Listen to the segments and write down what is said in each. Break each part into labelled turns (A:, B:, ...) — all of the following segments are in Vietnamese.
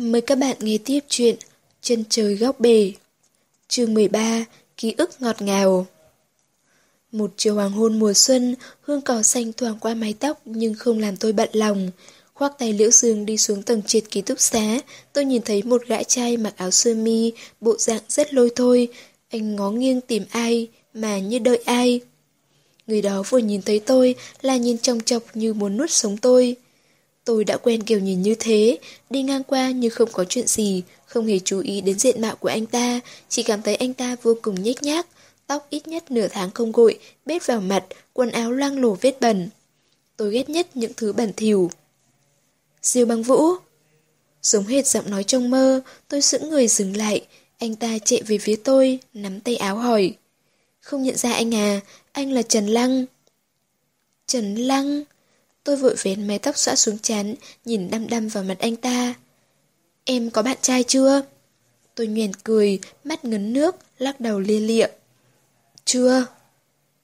A: Mời các bạn nghe tiếp chuyện Chân trời góc bể, Chương 13 Ký ức ngọt ngào. Một chiều hoàng hôn mùa xuân, Hương cỏ xanh thoảng qua mái tóc Nhưng không làm tôi bận lòng. Khoác tay liễu dương đi xuống tầng triệt ký túc xá, Tôi nhìn thấy một gã trai mặc áo sơ mi, Bộ dạng rất lôi thôi. Anh ngó nghiêng tìm ai Mà như đợi ai. Người đó vừa nhìn thấy tôi Là nhìn trong chọc như muốn nuốt sống tôi. Tôi đã quen kiểu nhìn như thế, đi ngang qua như không có chuyện gì, không hề chú ý đến diện mạo của anh ta, chỉ cảm thấy anh ta vô cùng nhếch nhác, tóc ít nhất nửa tháng không gội, bết vào mặt, quần áo loang lổ vết bẩn. Tôi ghét nhất những thứ bẩn thỉu. Diêu băng vũ Giống hệt giọng nói trong mơ, tôi sững người dừng lại, anh ta chạy về phía tôi, nắm tay áo hỏi. Không nhận ra anh à, anh là Trần Lăng. Trần Lăng... Tôi vội vén mái tóc xõa xuống chán, nhìn đăm đăm vào mặt anh ta. Em có bạn trai chưa? Tôi nhoèn cười, mắt ngấn nước, lắc đầu lia lịa. Chưa.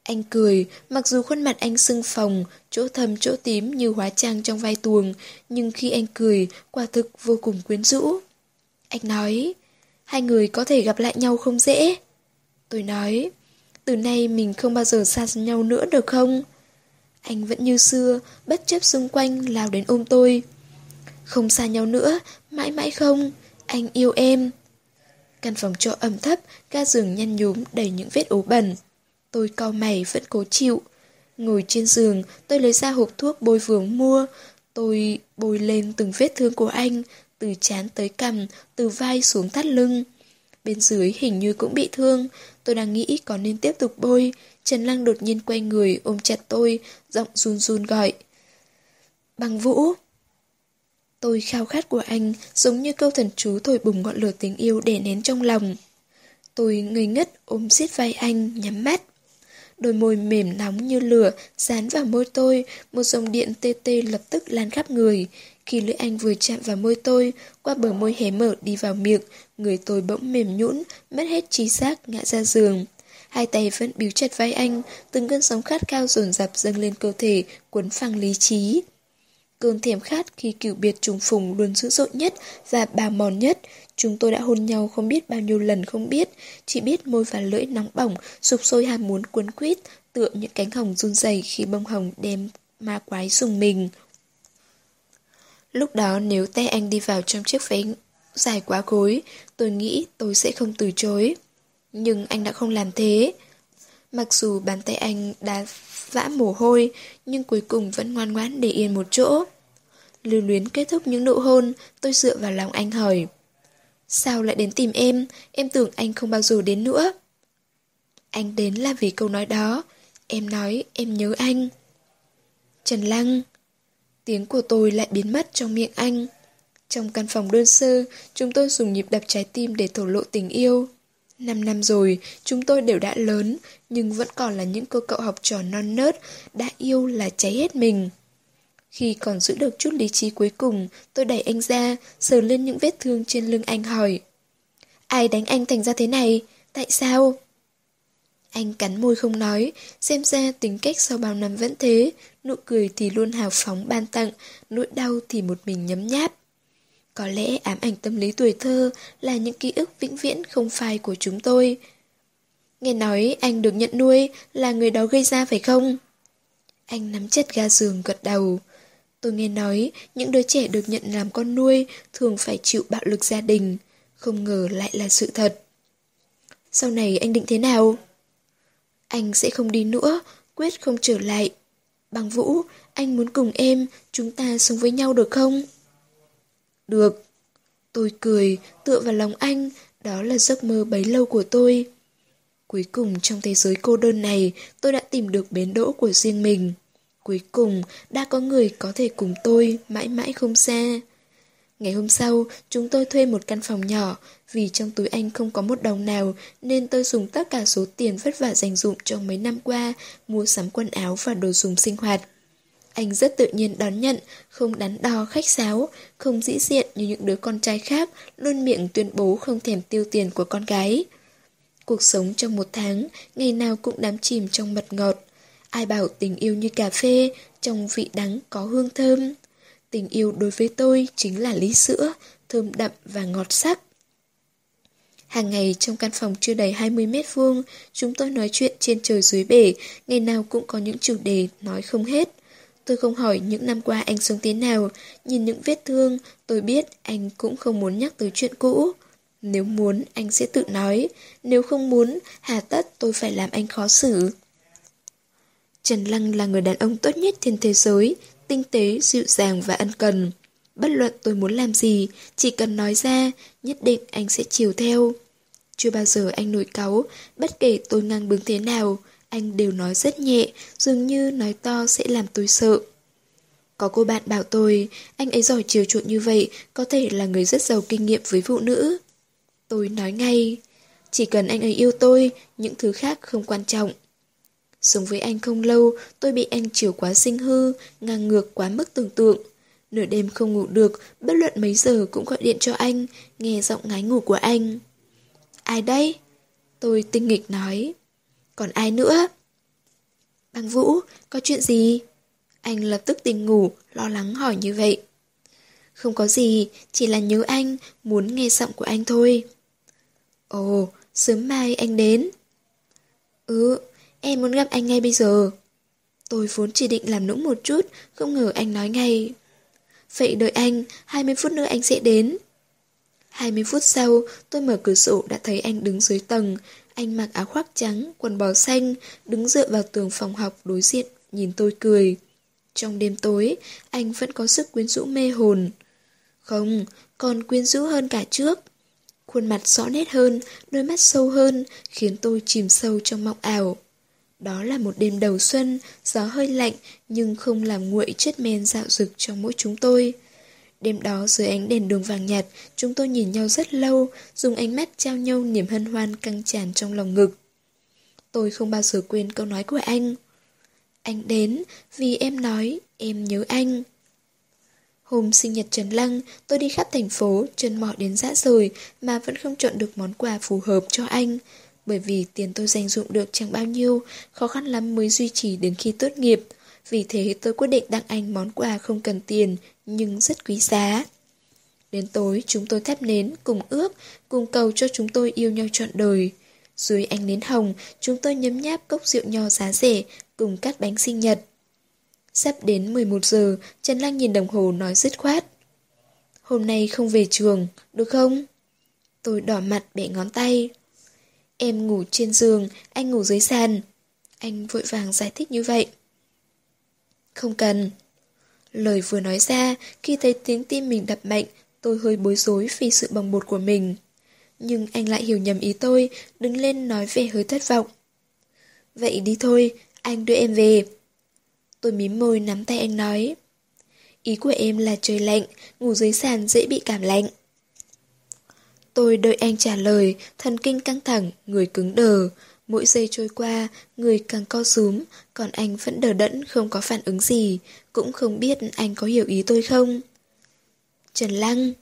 A: Anh cười, mặc dù khuôn mặt anh sưng phồng, chỗ thâm chỗ tím như hóa trang trong vai tuồng, nhưng khi anh cười, quả thực vô cùng quyến rũ. Anh nói, hai người có thể gặp lại nhau không dễ. Tôi nói, từ nay mình không bao giờ xa nhau nữa được không? Anh vẫn như xưa, bất chấp xung quanh lao đến ôm tôi. Không xa nhau nữa, mãi mãi không, anh yêu em. Căn phòng trọ ẩm thấp, ga giường nhăn nhúm đầy những vết ố bẩn. Tôi cau mày vẫn cố chịu. Ngồi trên giường, tôi lấy ra hộp thuốc bôi vướng mua. Tôi bôi lên từng vết thương của anh, từ chán tới cằm, từ vai xuống thắt lưng. Bên dưới hình như cũng bị thương, tôi đang nghĩ có nên tiếp tục bôi, Trần Lăng đột nhiên quay người ôm chặt tôi, giọng run run gọi. Bằng vũ! Tôi khao khát của anh giống như câu thần chú thổi bùng ngọn lửa tình yêu để nén trong lòng. Tôi ngây ngất ôm siết vai anh, nhắm mắt. Đôi môi mềm nóng như lửa dán vào môi tôi, một dòng điện tê tê lập tức lan khắp người. Khi lưỡi anh vừa chạm vào môi tôi, qua bờ môi hé mở đi vào miệng, người tôi bỗng mềm nhũn, mất hết trí giác ngã ra giường. Hai tay vẫn bíu chặt vai anh, từng cơn sóng khát cao dồn dập dâng lên cơ thể, cuốn phăng lý trí. Cơn thèm khát khi cửu biệt trùng phùng luôn dữ dội nhất và bà mòn nhất. Chúng tôi đã hôn nhau không biết bao nhiêu lần không biết, chỉ biết môi và lưỡi nóng bỏng, sụp sôi ham muốn cuốn quýt, tựa những cánh hồng run rẩy khi bông hồng đem ma quái dùng mình. Lúc đó nếu tay anh đi vào trong chiếc váy dài quá gối, tôi nghĩ tôi sẽ không từ chối. Nhưng anh đã không làm thế. Mặc dù bàn tay anh đã vã mồ hôi, nhưng cuối cùng vẫn ngoan ngoãn để yên một chỗ. Lưu luyến kết thúc những nụ hôn, tôi dựa vào lòng anh hỏi. Sao lại đến tìm em? Em tưởng anh không bao giờ đến nữa. Anh đến là vì câu nói đó. Em nói em nhớ anh. Trần Lăng. Tiếng của tôi lại biến mất trong miệng anh. Trong căn phòng đơn sơ, chúng tôi dùng nhịp đập trái tim để thổ lộ tình yêu. Năm năm rồi, chúng tôi đều đã lớn, nhưng vẫn còn là những cô cậu học trò non nớt, đã yêu là cháy hết mình. Khi còn giữ được chút lý trí cuối cùng, tôi đẩy anh ra, sờ lên những vết thương trên lưng anh hỏi. Ai đánh anh thành ra thế này? Tại sao? Anh cắn môi không nói, xem ra tính cách sau bao năm vẫn thế, nụ cười thì luôn hào phóng ban tặng, nỗi đau thì một mình nhấm nháp. Có lẽ ám ảnh tâm lý tuổi thơ là những ký ức vĩnh viễn không phai của chúng tôi. Nghe nói anh được nhận nuôi là người đó gây ra phải không? Anh nắm chặt ga giường gật đầu. Tôi nghe nói những đứa trẻ được nhận làm con nuôi thường phải chịu bạo lực gia đình. Không ngờ lại là sự thật. Sau này anh định thế nào? Anh sẽ không đi nữa, quyết không trở lại. Bằng Vũ, anh muốn cùng em, chúng ta sống với nhau được không? Được. Tôi cười, tựa vào lòng anh, đó là giấc mơ bấy lâu của tôi. Cuối cùng trong thế giới cô đơn này, tôi đã tìm được bến đỗ của riêng mình. Cuối cùng, đã có người có thể cùng tôi, mãi mãi không xa. Ngày hôm sau, chúng tôi thuê một căn phòng nhỏ, vì trong túi anh không có một đồng nào, nên tôi dùng tất cả số tiền vất vả dành dụm trong mấy năm qua, mua sắm quần áo và đồ dùng sinh hoạt. Anh rất tự nhiên đón nhận, không đắn đo khách sáo, không dĩ diện như những đứa con trai khác, luôn miệng tuyên bố không thèm tiêu tiền của con gái. Cuộc sống trong một tháng, ngày nào cũng đắm chìm trong mật ngọt. Ai bảo tình yêu như cà phê, trong vị đắng có hương thơm. Tình yêu đối với tôi chính là lý sữa, thơm đậm và ngọt sắc. Hàng ngày trong căn phòng chưa đầy 20 mét vuông, chúng tôi nói chuyện trên trời dưới bể, ngày nào cũng có những chủ đề nói không hết. Tôi không hỏi những năm qua anh sống thế nào, nhìn những vết thương, tôi biết anh cũng không muốn nhắc tới chuyện cũ. Nếu muốn, anh sẽ tự nói, nếu không muốn, hà tất tôi phải làm anh khó xử. Trần Lăng là người đàn ông tốt nhất trên thế giới, tinh tế, dịu dàng và ân cần. Bất luận tôi muốn làm gì, chỉ cần nói ra, nhất định anh sẽ chiều theo. Chưa bao giờ anh nổi cáu, bất kể tôi ngang bướng thế nào, anh đều nói rất nhẹ, dường như nói to sẽ làm tôi sợ. Có cô bạn bảo tôi, anh ấy giỏi chiều chuộng như vậy, có thể là người rất giàu kinh nghiệm với phụ nữ. Tôi nói ngay, chỉ cần anh ấy yêu tôi, những thứ khác không quan trọng. Sống với anh không lâu, tôi bị anh chiều quá sinh hư, ngang ngược quá mức tưởng tượng. Nửa đêm không ngủ được, bất luận mấy giờ cũng gọi điện cho anh, nghe giọng ngái ngủ của anh. Ai đây? Tôi tinh nghịch nói. Còn ai nữa? Băng Vũ, có chuyện gì? Anh lập tức tỉnh ngủ, lo lắng hỏi như vậy. Không có gì, chỉ là nhớ anh, muốn nghe giọng của anh thôi. Ồ, sớm mai anh đến. Ừ, em muốn gặp anh ngay bây giờ. Tôi vốn chỉ định làm nũng một chút, không ngờ anh nói ngay. Vậy đợi anh, 20 phút nữa anh sẽ đến. 20 phút sau, tôi mở cửa sổ đã thấy anh đứng dưới tầng. Anh mặc áo khoác trắng, quần bò xanh, đứng dựa vào tường phòng học đối diện, nhìn tôi cười. Trong đêm tối, anh vẫn có sức quyến rũ mê hồn. Không, còn quyến rũ hơn cả trước. Khuôn mặt rõ nét hơn, đôi mắt sâu hơn, khiến tôi chìm sâu trong mộng ảo. Đó là một đêm đầu xuân, gió hơi lạnh nhưng không làm nguội chất men dạo rực trong mỗi chúng tôi. Đêm đó dưới ánh đèn đường vàng nhạt, chúng tôi nhìn nhau rất lâu, dùng ánh mắt trao nhau niềm hân hoan căng tràn trong lòng ngực. Tôi không bao giờ quên câu nói của anh. Anh đến vì em nói em nhớ anh. Hôm sinh nhật Trần Lăng, tôi đi khắp thành phố, chân mỏi đến dã rời mà vẫn không chọn được món quà phù hợp cho anh. Bởi vì tiền tôi dành dụng được chẳng bao nhiêu, khó khăn lắm mới duy trì đến khi tốt nghiệp. Vì thế tôi quyết định tặng anh món quà không cần tiền, nhưng rất quý giá. Đến tối, chúng tôi thắp nến, cùng ước, cùng cầu cho chúng tôi yêu nhau trọn đời. Dưới ánh nến hồng, chúng tôi nhấm nháp cốc rượu nho giá rẻ, cùng cắt bánh sinh nhật. Sắp đến 11 giờ, Trần Lăng nhìn đồng hồ nói dứt khoát. Hôm nay không về trường, được không? Tôi đỏ mặt bẻ ngón tay. Em ngủ trên giường, anh ngủ dưới sàn. Anh vội vàng giải thích như vậy. Không cần. Lời vừa nói ra, khi thấy tiếng tim mình đập mạnh, tôi hơi bối rối vì sự bồng bột của mình. Nhưng anh lại hiểu nhầm ý tôi, đứng lên nói về hơi thất vọng. Vậy đi thôi, anh đưa em về. Tôi mím môi nắm tay anh nói. Ý của em là trời lạnh, ngủ dưới sàn dễ bị cảm lạnh. Tôi đợi anh trả lời, thần kinh căng thẳng, người cứng đờ. Mỗi giây trôi qua, người càng co rúm, còn anh vẫn đờ đẫn không có phản ứng gì, cũng không biết anh có hiểu ý tôi không. Trần Lăng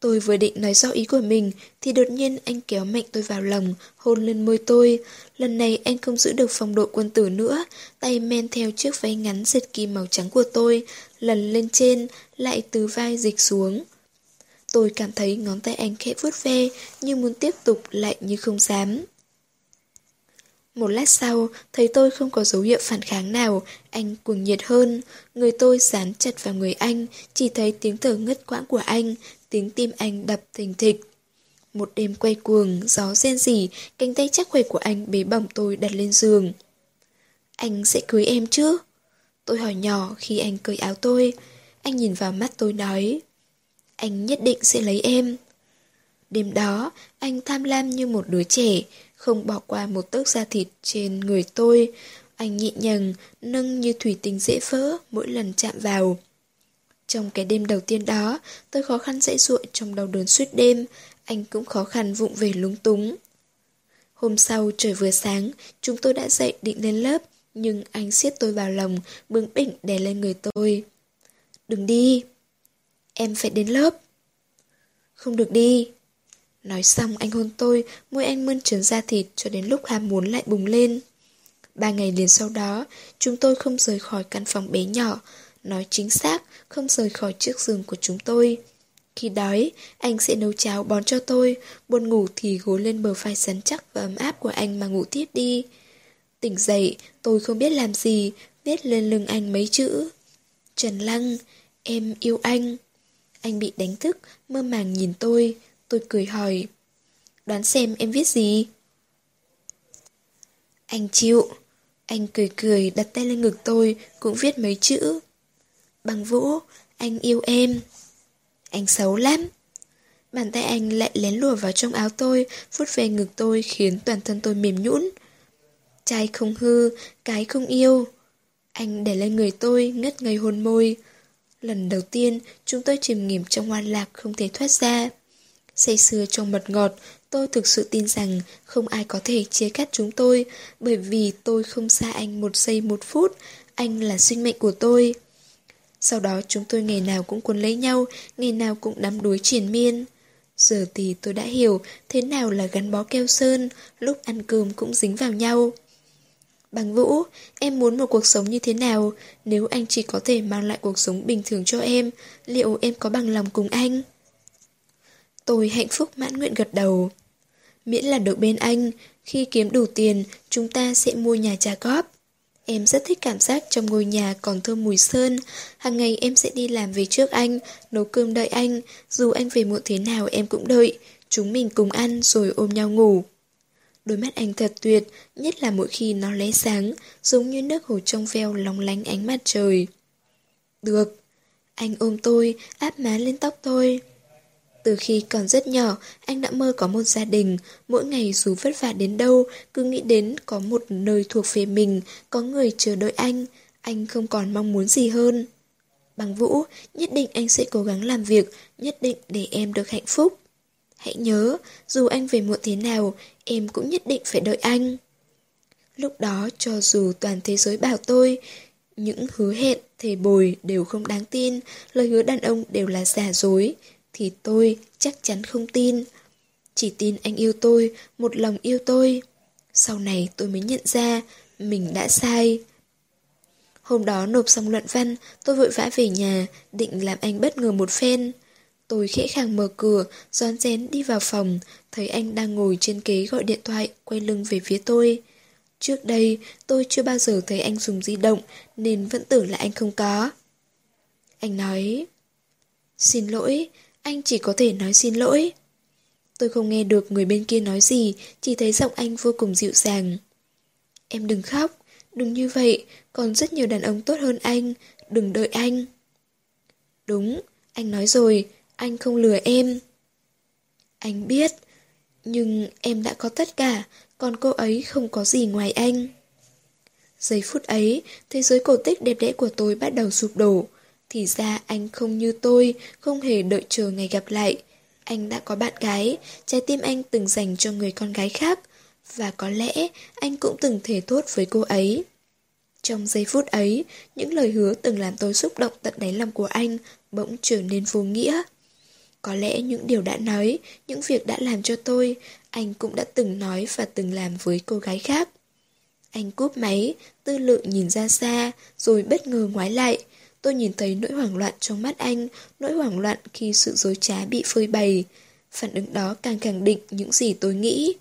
A: Tôi vừa định nói rõ ý của mình thì đột nhiên anh kéo mạnh tôi vào lòng, hôn lên môi tôi. Lần này anh không giữ được phong độ quân tử nữa, tay men theo chiếc váy ngắn giật kim màu trắng của tôi, lần lên trên, lại từ vai dịch xuống. Tôi cảm thấy ngón tay anh khẽ vuốt ve, như muốn tiếp tục lại như không dám. Một lát sau, thấy tôi không có dấu hiệu phản kháng nào, anh cuồng nhiệt hơn. Người tôi dán chặt vào người anh, chỉ thấy tiếng thở ngất quãng của anh, tiếng tim anh đập thình thịch. Một đêm quay cuồng, gió rên rỉ, cánh tay chắc khỏe của anh bế bỏng tôi đặt lên giường. Anh sẽ cưới em chứ? Tôi hỏi nhỏ khi anh cởi áo tôi. Anh nhìn vào mắt tôi nói. Anh nhất định sẽ lấy em. Đêm đó, anh tham lam như một đứa trẻ, không bỏ qua một tấc da thịt trên người tôi. Anh nhẹ nhàng, nâng như thủy tinh dễ vỡ mỗi lần chạm vào. Trong cái đêm đầu tiên đó, tôi khó khăn dễ dụa trong đau đớn suốt đêm, anh cũng khó khăn vụng về lúng túng. Hôm sau trời vừa sáng, chúng tôi đã dậy định lên lớp, nhưng anh siết tôi vào lòng, bướng bỉnh đè lên người tôi. Đừng đi. Em phải đến lớp. Không được đi. Nói xong anh hôn tôi, môi anh mơn trớn da thịt cho đến lúc ham muốn lại bùng lên. Ba ngày liền sau đó, chúng tôi không rời khỏi căn phòng bé nhỏ, nói chính xác, không rời khỏi chiếc giường của chúng tôi. Khi đói, anh sẽ nấu cháo bón cho tôi, buồn ngủ thì gối lên bờ vai sắn chắc và ấm áp của anh mà ngủ tiếp đi. Tỉnh dậy, tôi không biết làm gì, viết lên lưng anh mấy chữ. Trần Lăng, em yêu anh. Anh bị đánh thức, mơ màng nhìn tôi, tôi cười hỏi. Đoán xem em viết gì? Anh chịu. Anh cười cười đặt tay lên ngực tôi, cũng viết mấy chữ. Bằng vũ, anh yêu em. Anh xấu lắm. Bàn tay anh lại lén lùa vào trong áo tôi, phút về ngực tôi khiến toàn thân tôi mềm nhũn. Trai không hư, cái không yêu. Anh để lên người tôi, ngất ngây hôn môi. Lần đầu tiên, chúng tôi chìm nghiệm trong hoa lạc không thể thoát ra. Say sưa trong mật ngọt, tôi thực sự tin rằng không ai có thể chia cắt chúng tôi, bởi vì tôi không xa anh một giây một phút, anh là sinh mệnh của tôi. Sau đó chúng tôi ngày nào cũng cuốn lấy nhau, ngày nào cũng đắm đuối triển miên. Giờ thì tôi đã hiểu thế nào là gắn bó keo sơn, lúc ăn cơm cũng dính vào nhau. Bằng Vũ, em muốn một cuộc sống như thế nào? Nếu anh chỉ có thể mang lại cuộc sống bình thường cho em, liệu em có bằng lòng cùng anh? Tôi hạnh phúc mãn nguyện gật đầu. Miễn là được bên anh, khi kiếm đủ tiền, chúng ta sẽ mua nhà trả góp. Em rất thích cảm giác trong ngôi nhà còn thơm mùi sơn. Hàng ngày em sẽ đi làm về trước anh, nấu cơm đợi anh. Dù anh về muộn thế nào em cũng đợi. Chúng mình cùng ăn rồi ôm nhau ngủ. Đôi mắt anh thật tuyệt, nhất là mỗi khi nó lóe sáng, giống như nước hồ trong veo lóng lánh ánh mặt trời. Được. Anh ôm tôi, áp má lên tóc tôi. Từ khi còn rất nhỏ, anh đã mơ có một gia đình, mỗi ngày dù vất vả đến đâu, cứ nghĩ đến có một nơi thuộc về mình, có người chờ đợi anh, anh không còn mong muốn gì hơn. Bằng Vũ, nhất định anh sẽ cố gắng làm việc, nhất định để em được hạnh phúc. Hãy nhớ, dù anh về muộn thế nào, em cũng nhất định phải đợi anh. Lúc đó, cho dù toàn thế giới bảo tôi, những hứa hẹn, thề bồi đều không đáng tin, lời hứa đàn ông đều là giả dối, thì tôi chắc chắn không tin. Chỉ tin anh yêu tôi, một lòng yêu tôi. Sau này tôi mới nhận ra mình đã sai. Hôm đó nộp xong luận văn, tôi vội vã về nhà, định làm anh bất ngờ một phen. Tôi khẽ khàng mở cửa, rón rén đi vào phòng, thấy anh đang ngồi trên ghế gọi điện thoại, quay lưng về phía tôi. Trước đây, tôi chưa bao giờ thấy anh dùng di động, nên vẫn tưởng là anh không có. Anh nói, Xin lỗi, anh chỉ có thể nói xin lỗi. Tôi không nghe được người bên kia nói gì, chỉ thấy giọng anh vô cùng dịu dàng. Em đừng khóc, đừng như vậy, còn rất nhiều đàn ông tốt hơn anh, đừng đợi anh. Đúng, anh nói rồi, anh không lừa em. Anh biết, nhưng em đã có tất cả, còn cô ấy không có gì ngoài anh. Giây phút ấy, thế giới cổ tích đẹp đẽ của tôi bắt đầu sụp đổ. Thì ra anh không như tôi, không hề đợi chờ ngày gặp lại. Anh đã có bạn gái, trái tim anh từng dành cho người con gái khác. Và có lẽ anh cũng từng thể thốt với cô ấy. Trong giây phút ấy, những lời hứa từng làm tôi xúc động tận đáy lòng của anh bỗng trở nên vô nghĩa. Có lẽ những điều đã nói, những việc đã làm cho tôi, anh cũng đã từng nói và từng làm với cô gái khác. Anh cúp máy, tư lượng nhìn ra xa, rồi bất ngờ ngoái lại. Tôi nhìn thấy nỗi hoảng loạn trong mắt anh, nỗi hoảng loạn khi sự dối trá bị phơi bày. Phản ứng đó càng khẳng định những gì tôi nghĩ.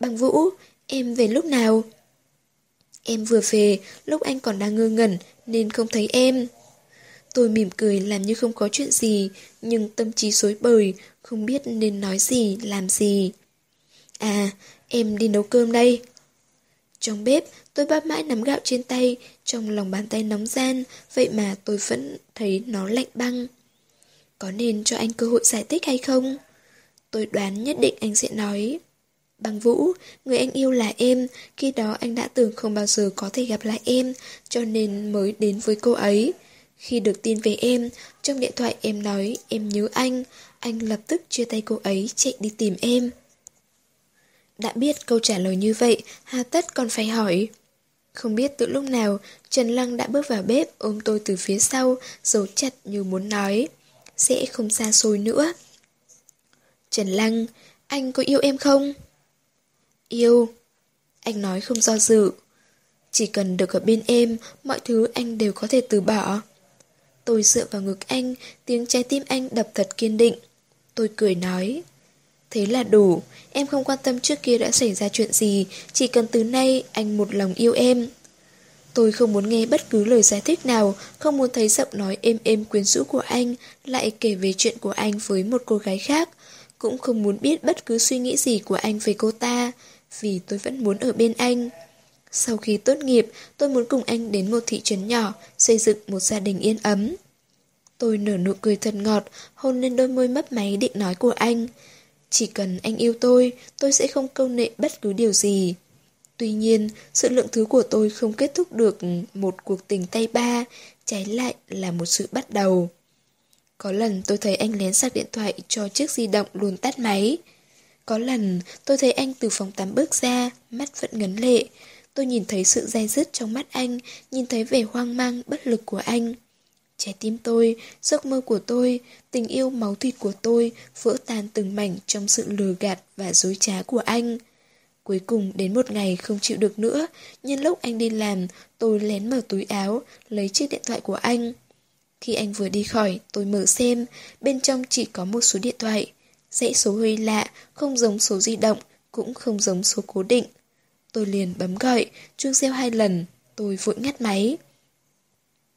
A: Bằng Vũ, em về lúc nào? Em vừa về, lúc anh còn đang ngơ ngẩn, nên không thấy em. Tôi mỉm cười làm như không có chuyện gì, nhưng tâm trí rối bời, không biết nên nói gì, làm gì. À, em đi nấu cơm đây. Trong bếp, tôi bắp mãi nắm gạo trên tay, trong lòng bàn tay nóng gian, vậy mà tôi vẫn thấy nó lạnh băng. Có nên cho anh cơ hội giải thích hay không? Tôi đoán nhất định anh sẽ nói. Bằng Vũ, người anh yêu là em, khi đó anh đã tưởng không bao giờ có thể gặp lại em, cho nên mới đến với cô ấy. Khi được tin về em, trong điện thoại em nói em nhớ anh, anh lập tức chia tay cô ấy chạy đi tìm em. Đã biết câu trả lời như vậy, Hà Tất còn phải hỏi. Không biết từ lúc nào, Trần Lăng đã bước vào bếp ôm tôi từ phía sau, giấu chặt như muốn nói. Sẽ không xa xôi nữa. Trần Lăng, anh có yêu em không? Yêu. Anh nói không do dự. Chỉ cần được ở bên em, mọi thứ anh đều có thể từ bỏ. Tôi dựa vào ngực anh, tiếng trái tim anh đập thật kiên định. Tôi cười nói. Thế là đủ, em không quan tâm trước kia đã xảy ra chuyện gì, chỉ cần từ nay anh một lòng yêu em. Tôi không muốn nghe bất cứ lời giải thích nào, không muốn thấy giọng nói êm êm quyến rũ của anh lại kể về chuyện của anh với một cô gái khác. Cũng không muốn biết bất cứ suy nghĩ gì của anh về cô ta, vì tôi vẫn muốn ở bên anh. Sau khi tốt nghiệp, tôi muốn cùng anh đến một thị trấn nhỏ, xây dựng một gia đình yên ấm. Tôi nở nụ cười thật ngọt, hôn lên đôi môi mấp máy định nói của anh. Chỉ cần anh yêu tôi, tôi sẽ không câu nệ bất cứ điều gì. Tuy nhiên, sự lượng thứ của tôi không kết thúc được một cuộc tình tay ba, trái lại là một sự bắt đầu. Có lần tôi thấy anh lén sạc điện thoại cho chiếc di động luôn tắt máy. Có lần tôi thấy anh từ phòng tắm bước ra, mắt vẫn ngấn lệ. Tôi nhìn thấy sự dai dứt trong mắt anh, nhìn thấy vẻ hoang mang, bất lực của anh. Trái tim tôi, giấc mơ của tôi, tình yêu máu thịt của tôi vỡ tan từng mảnh trong sự lừa gạt và dối trá của anh. Cuối cùng đến một ngày không chịu được nữa, nhân lúc anh đi làm, tôi lén mở túi áo, lấy chiếc điện thoại của anh. Khi anh vừa đi khỏi, tôi mở xem, bên trong chỉ có một số điện thoại. Dãy số hơi lạ, không giống số di động, cũng không giống số cố định. Tôi liền bấm gọi, chuông reo hai lần, tôi vội ngắt máy.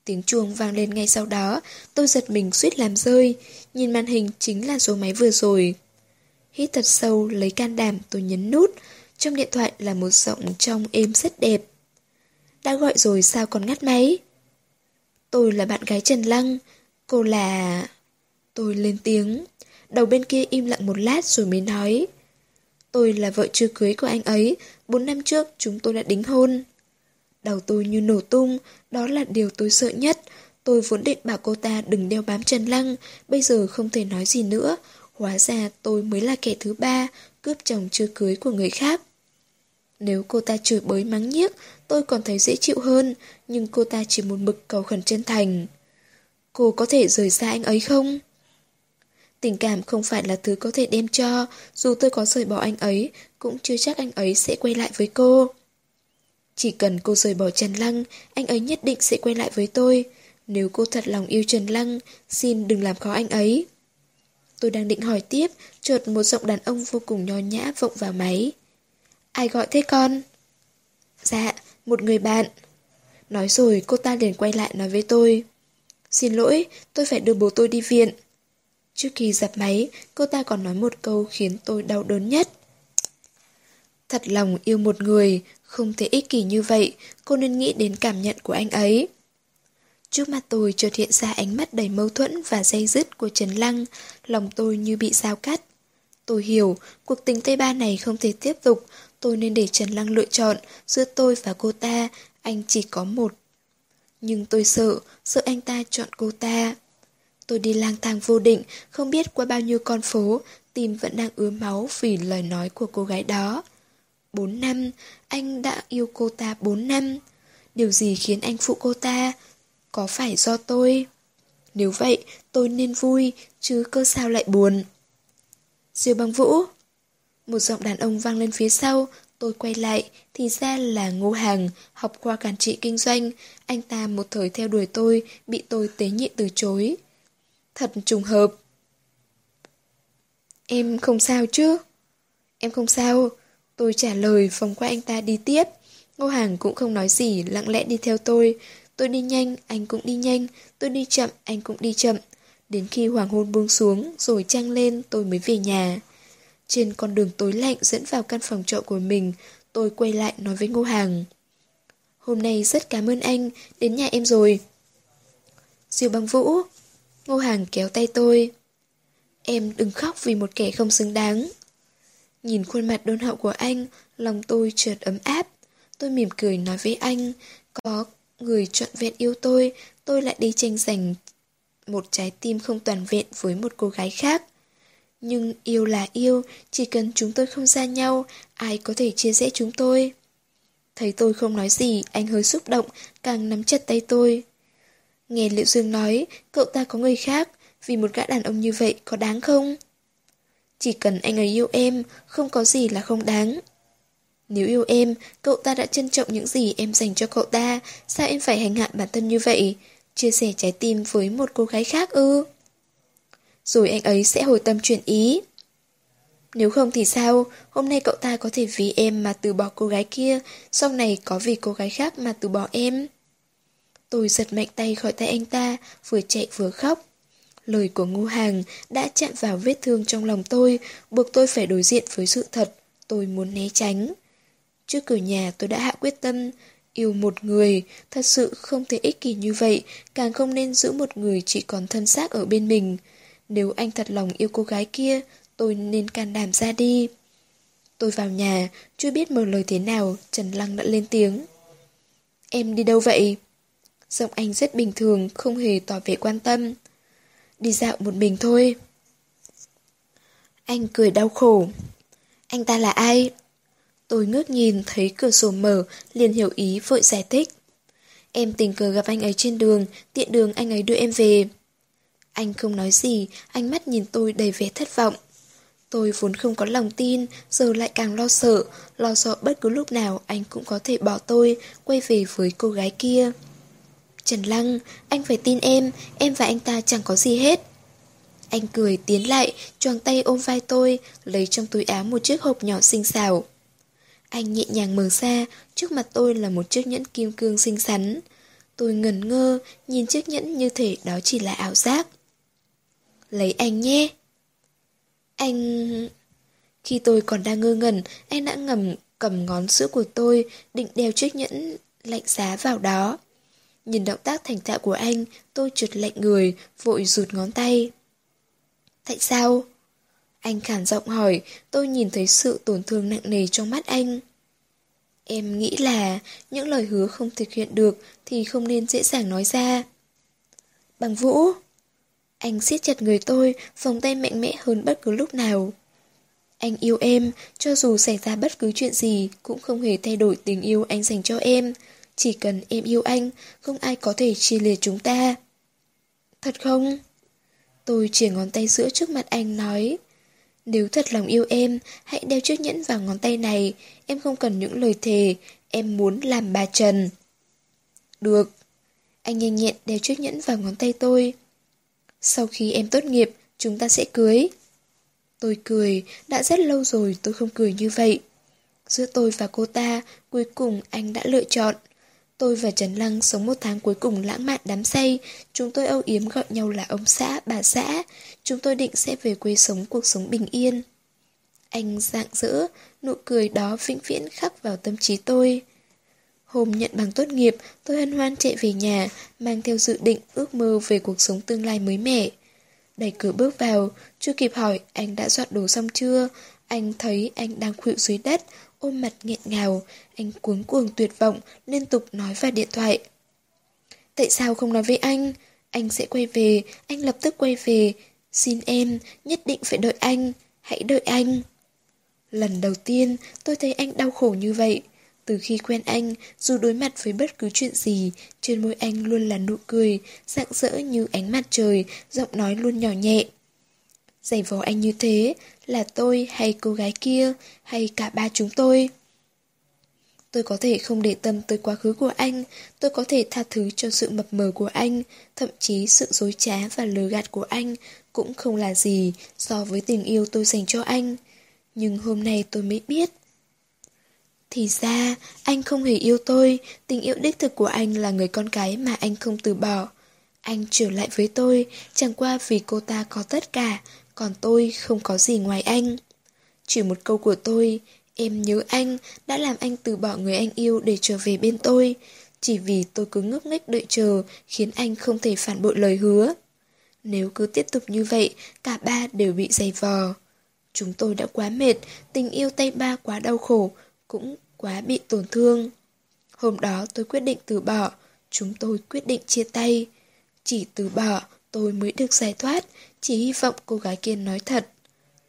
A: Tiếng chuông vang lên ngay sau đó, tôi giật mình suýt làm rơi, nhìn màn hình chính là số máy vừa rồi. Hít thật sâu, lấy can đảm, tôi nhấn nút, trong điện thoại là một giọng trong êm rất đẹp. Đã gọi rồi sao còn ngắt máy? Tôi là bạn gái Trần Lăng, cô là... Tôi lên tiếng, đầu bên kia im lặng một lát rồi mới nói. Tôi là vợ chưa cưới của anh ấy, bốn năm trước chúng tôi đã đính hôn. Đầu tôi như nổ tung, đó là điều tôi sợ nhất. Tôi vốn định bảo cô ta đừng đeo bám Trần Lăng, bây giờ không thể nói gì nữa. Hóa ra tôi mới là kẻ thứ ba, cướp chồng chưa cưới của người khác. Nếu cô ta chửi bới mắng nhiếc, tôi còn thấy dễ chịu hơn, nhưng cô ta chỉ một mực cầu khẩn chân thành. Cô có thể rời xa anh ấy không? Tình cảm không phải là thứ có thể đem cho, dù tôi có rời bỏ anh ấy, cũng chưa chắc anh ấy sẽ quay lại với cô. Chỉ cần cô rời bỏ Trần Lăng, anh ấy nhất định sẽ quay lại với tôi. Nếu cô thật lòng yêu Trần Lăng, xin đừng làm khó anh ấy. Tôi đang định hỏi tiếp, chợt một giọng đàn ông vô cùng nho nhã vọng vào máy. Ai gọi thế con? Dạ, một người bạn. Nói rồi cô ta liền quay lại nói với tôi. Xin lỗi, tôi phải đưa bố tôi đi viện. Trước khi dập máy, cô ta còn nói một câu khiến tôi đau đớn nhất. Thật lòng yêu một người, không thể ích kỷ như vậy, cô nên nghĩ đến cảm nhận của anh ấy. Trước mặt tôi chợt hiện ra ánh mắt đầy mâu thuẫn và dây dứt của Trần Lăng, lòng tôi như bị dao cắt. Tôi hiểu, cuộc tình Tây Ba này không thể tiếp tục, tôi nên để Trần Lăng lựa chọn, giữa tôi và cô ta, anh chỉ có một. Nhưng tôi sợ, sợ anh ta chọn cô ta. Tôi đi lang thang vô định, không biết qua bao nhiêu con phố, tim vẫn đang ứa máu vì lời nói của cô gái đó. Bốn năm, anh đã yêu cô ta bốn năm. Điều gì khiến anh phụ cô ta? Có phải do tôi? Nếu vậy, tôi nên vui, chứ cơ sao lại buồn. Diêu băng vũ Một giọng đàn ông vang lên phía sau, tôi quay lại, thì ra là Ngô Hàng, học khoa quản trị kinh doanh. Anh ta một thời theo đuổi tôi, bị tôi tế nhị từ chối. Thật trùng hợp. Em không sao chứ? Em không sao. Tôi trả lời vòng qua anh ta đi tiếp. Ngô Hàng cũng không nói gì, lặng lẽ đi theo tôi. Tôi đi nhanh, anh cũng đi nhanh. Tôi đi chậm, anh cũng đi chậm. Đến khi hoàng hôn buông xuống, rồi trăng lên, tôi mới về nhà. Trên con đường tối lạnh dẫn vào căn phòng trọ của mình, tôi quay lại nói với Ngô Hàng. Hôm nay rất cảm ơn anh, đến nhà em rồi. Diêu băng vũ. Ngô Hàng kéo tay tôi. Em đừng khóc vì một kẻ không xứng đáng. Nhìn khuôn mặt đôn hậu của anh, lòng tôi chợt ấm áp. Tôi mỉm cười nói với anh, có người trọn vẹn yêu tôi, tôi lại đi tranh giành một trái tim không toàn vẹn với một cô gái khác. Nhưng yêu là yêu, chỉ cần chúng tôi không xa nhau, ai có thể chia rẽ chúng tôi. Thấy tôi không nói gì, anh hơi xúc động, càng nắm chặt tay tôi. Nghe Liệu Dương nói, cậu ta có người khác, vì một gã đàn ông như vậy có đáng không? Chỉ cần anh ấy yêu em, không có gì là không đáng. Nếu yêu em, cậu ta đã trân trọng những gì em dành cho cậu ta, sao em phải hành hạ bản thân như vậy? chia sẻ trái tim với một cô gái khác ư? Rồi anh ấy sẽ hồi tâm chuyển ý. Nếu không thì sao, hôm nay cậu ta có thể vì em mà từ bỏ cô gái kia, sau này có vì cô gái khác mà từ bỏ em. Tôi giật mạnh tay khỏi tay anh ta, vừa chạy vừa khóc. Lời của ngu hàng đã chạm vào vết thương trong lòng tôi, buộc tôi phải đối diện với sự thật, tôi muốn né tránh. Trước cửa nhà tôi đã hạ quyết tâm, yêu một người, thật sự không thể ích kỷ như vậy, càng không nên giữ một người chỉ còn thân xác ở bên mình. Nếu anh thật lòng yêu cô gái kia, tôi nên can đảm ra đi. Tôi vào nhà, chưa biết mở lời thế nào, Trần Lăng đã lên tiếng. Em đi đâu vậy? Giọng anh rất bình thường, không hề tỏ vẻ quan tâm. Đi dạo một mình thôi. Anh cười đau khổ. Anh ta là ai? Tôi ngước nhìn thấy cửa sổ mở, liền hiểu ý vội giải thích. Em tình cờ gặp anh ấy trên đường, tiện đường anh ấy đưa em về. Anh không nói gì, ánh mắt nhìn tôi đầy vẻ thất vọng. Tôi vốn không có lòng tin, giờ lại càng lo sợ, lo sợ bất cứ lúc nào anh cũng có thể bỏ tôi, quay về với cô gái kia. Trần Lăng, anh phải tin em, em và anh ta chẳng có gì hết. Anh cười tiến lại, choàng tay ôm vai tôi, lấy trong túi áo một chiếc hộp nhỏ xinh xảo. Anh nhẹ nhàng mở ra, trước mặt tôi là một chiếc nhẫn kim cương xinh xắn. Tôi ngẩn ngơ, nhìn chiếc nhẫn như thể đó chỉ là ảo giác. Lấy anh nhé. Anh... Khi tôi còn đang ngơ ngẩn, anh đã ngầm cầm ngón giữa của tôi, định đeo chiếc nhẫn lạnh giá vào đó. Nhìn động tác thành thạo của anh, tôi trượt lạnh người, vội rụt ngón tay. Tại sao? Anh khản giọng hỏi, tôi nhìn thấy sự tổn thương nặng nề trong mắt anh. Em nghĩ là những lời hứa không thực hiện được thì không nên dễ dàng nói ra. Bằng Vũ! Anh siết chặt người tôi, vòng tay mạnh mẽ hơn bất cứ lúc nào. Anh yêu em, cho dù xảy ra bất cứ chuyện gì cũng không hề thay đổi tình yêu anh dành cho em. Chỉ cần em yêu anh, không ai có thể chia lìa chúng ta. Thật không? Tôi chỉ ngón tay giữa trước mặt anh nói. Nếu thật lòng yêu em, hãy đeo chiếc nhẫn vào ngón tay này. Em không cần những lời thề, em muốn làm bà Trần. Được. Anh nhanh nhẹn đeo chiếc nhẫn vào ngón tay tôi. Sau khi em tốt nghiệp, chúng ta sẽ cưới. Tôi cười, đã rất lâu rồi tôi không cười như vậy. Giữa tôi và cô ta, cuối cùng anh đã lựa chọn. Tôi và Trần Lăng sống một tháng cuối cùng lãng mạn đám say, chúng tôi âu yếm gọi nhau là ông xã, bà xã. Chúng tôi định sẽ về quê sống cuộc sống bình yên. Anh dạng dỡ, nụ cười đó vĩnh viễn khắc vào tâm trí tôi. Hôm nhận bằng tốt nghiệp, tôi hân hoan chạy về nhà, mang theo dự định ước mơ về cuộc sống tương lai mới mẻ. Đẩy cửa bước vào, chưa kịp hỏi anh đã dọn đồ xong chưa, anh thấy anh đang khuỵu dưới đất, ôm mặt nghẹn ngào, anh cuống cuồng tuyệt vọng, liên tục nói vào điện thoại. Tại sao không nói với anh? Anh sẽ quay về, anh lập tức quay về. Xin em, nhất định phải đợi anh, hãy đợi anh. Lần đầu tiên, tôi thấy anh đau khổ như vậy. Từ khi quen anh, dù đối mặt với bất cứ chuyện gì, trên môi anh luôn là nụ cười, rạng rỡ như ánh mặt trời, giọng nói luôn nhỏ nhẹ. Giày vò anh như thế, là tôi hay cô gái kia, hay cả ba chúng tôi. Tôi có thể không để tâm tới quá khứ của anh, tôi có thể tha thứ cho sự mập mờ của anh, thậm chí sự dối trá và lừa gạt của anh cũng không là gì so với tình yêu tôi dành cho anh. Nhưng hôm nay tôi mới biết. Thì ra, anh không hề yêu tôi, tình yêu đích thực của anh là người con gái mà anh không từ bỏ. Anh trở lại với tôi, chẳng qua vì cô ta có tất cả, còn tôi không có gì ngoài anh. Chỉ một câu của tôi, em nhớ anh, đã làm anh từ bỏ người anh yêu để trở về bên tôi. Chỉ vì tôi cứ ngốc nghếch đợi chờ, khiến anh không thể phản bội lời hứa. Nếu cứ tiếp tục như vậy, cả ba đều bị dày vò. Chúng tôi đã quá mệt, tình yêu tay ba quá đau khổ, cũng quá bị tổn thương. Hôm đó tôi quyết định từ bỏ, chúng tôi quyết định chia tay. Chỉ từ bỏ, tôi mới được giải thoát, chỉ hy vọng cô gái kia nói thật.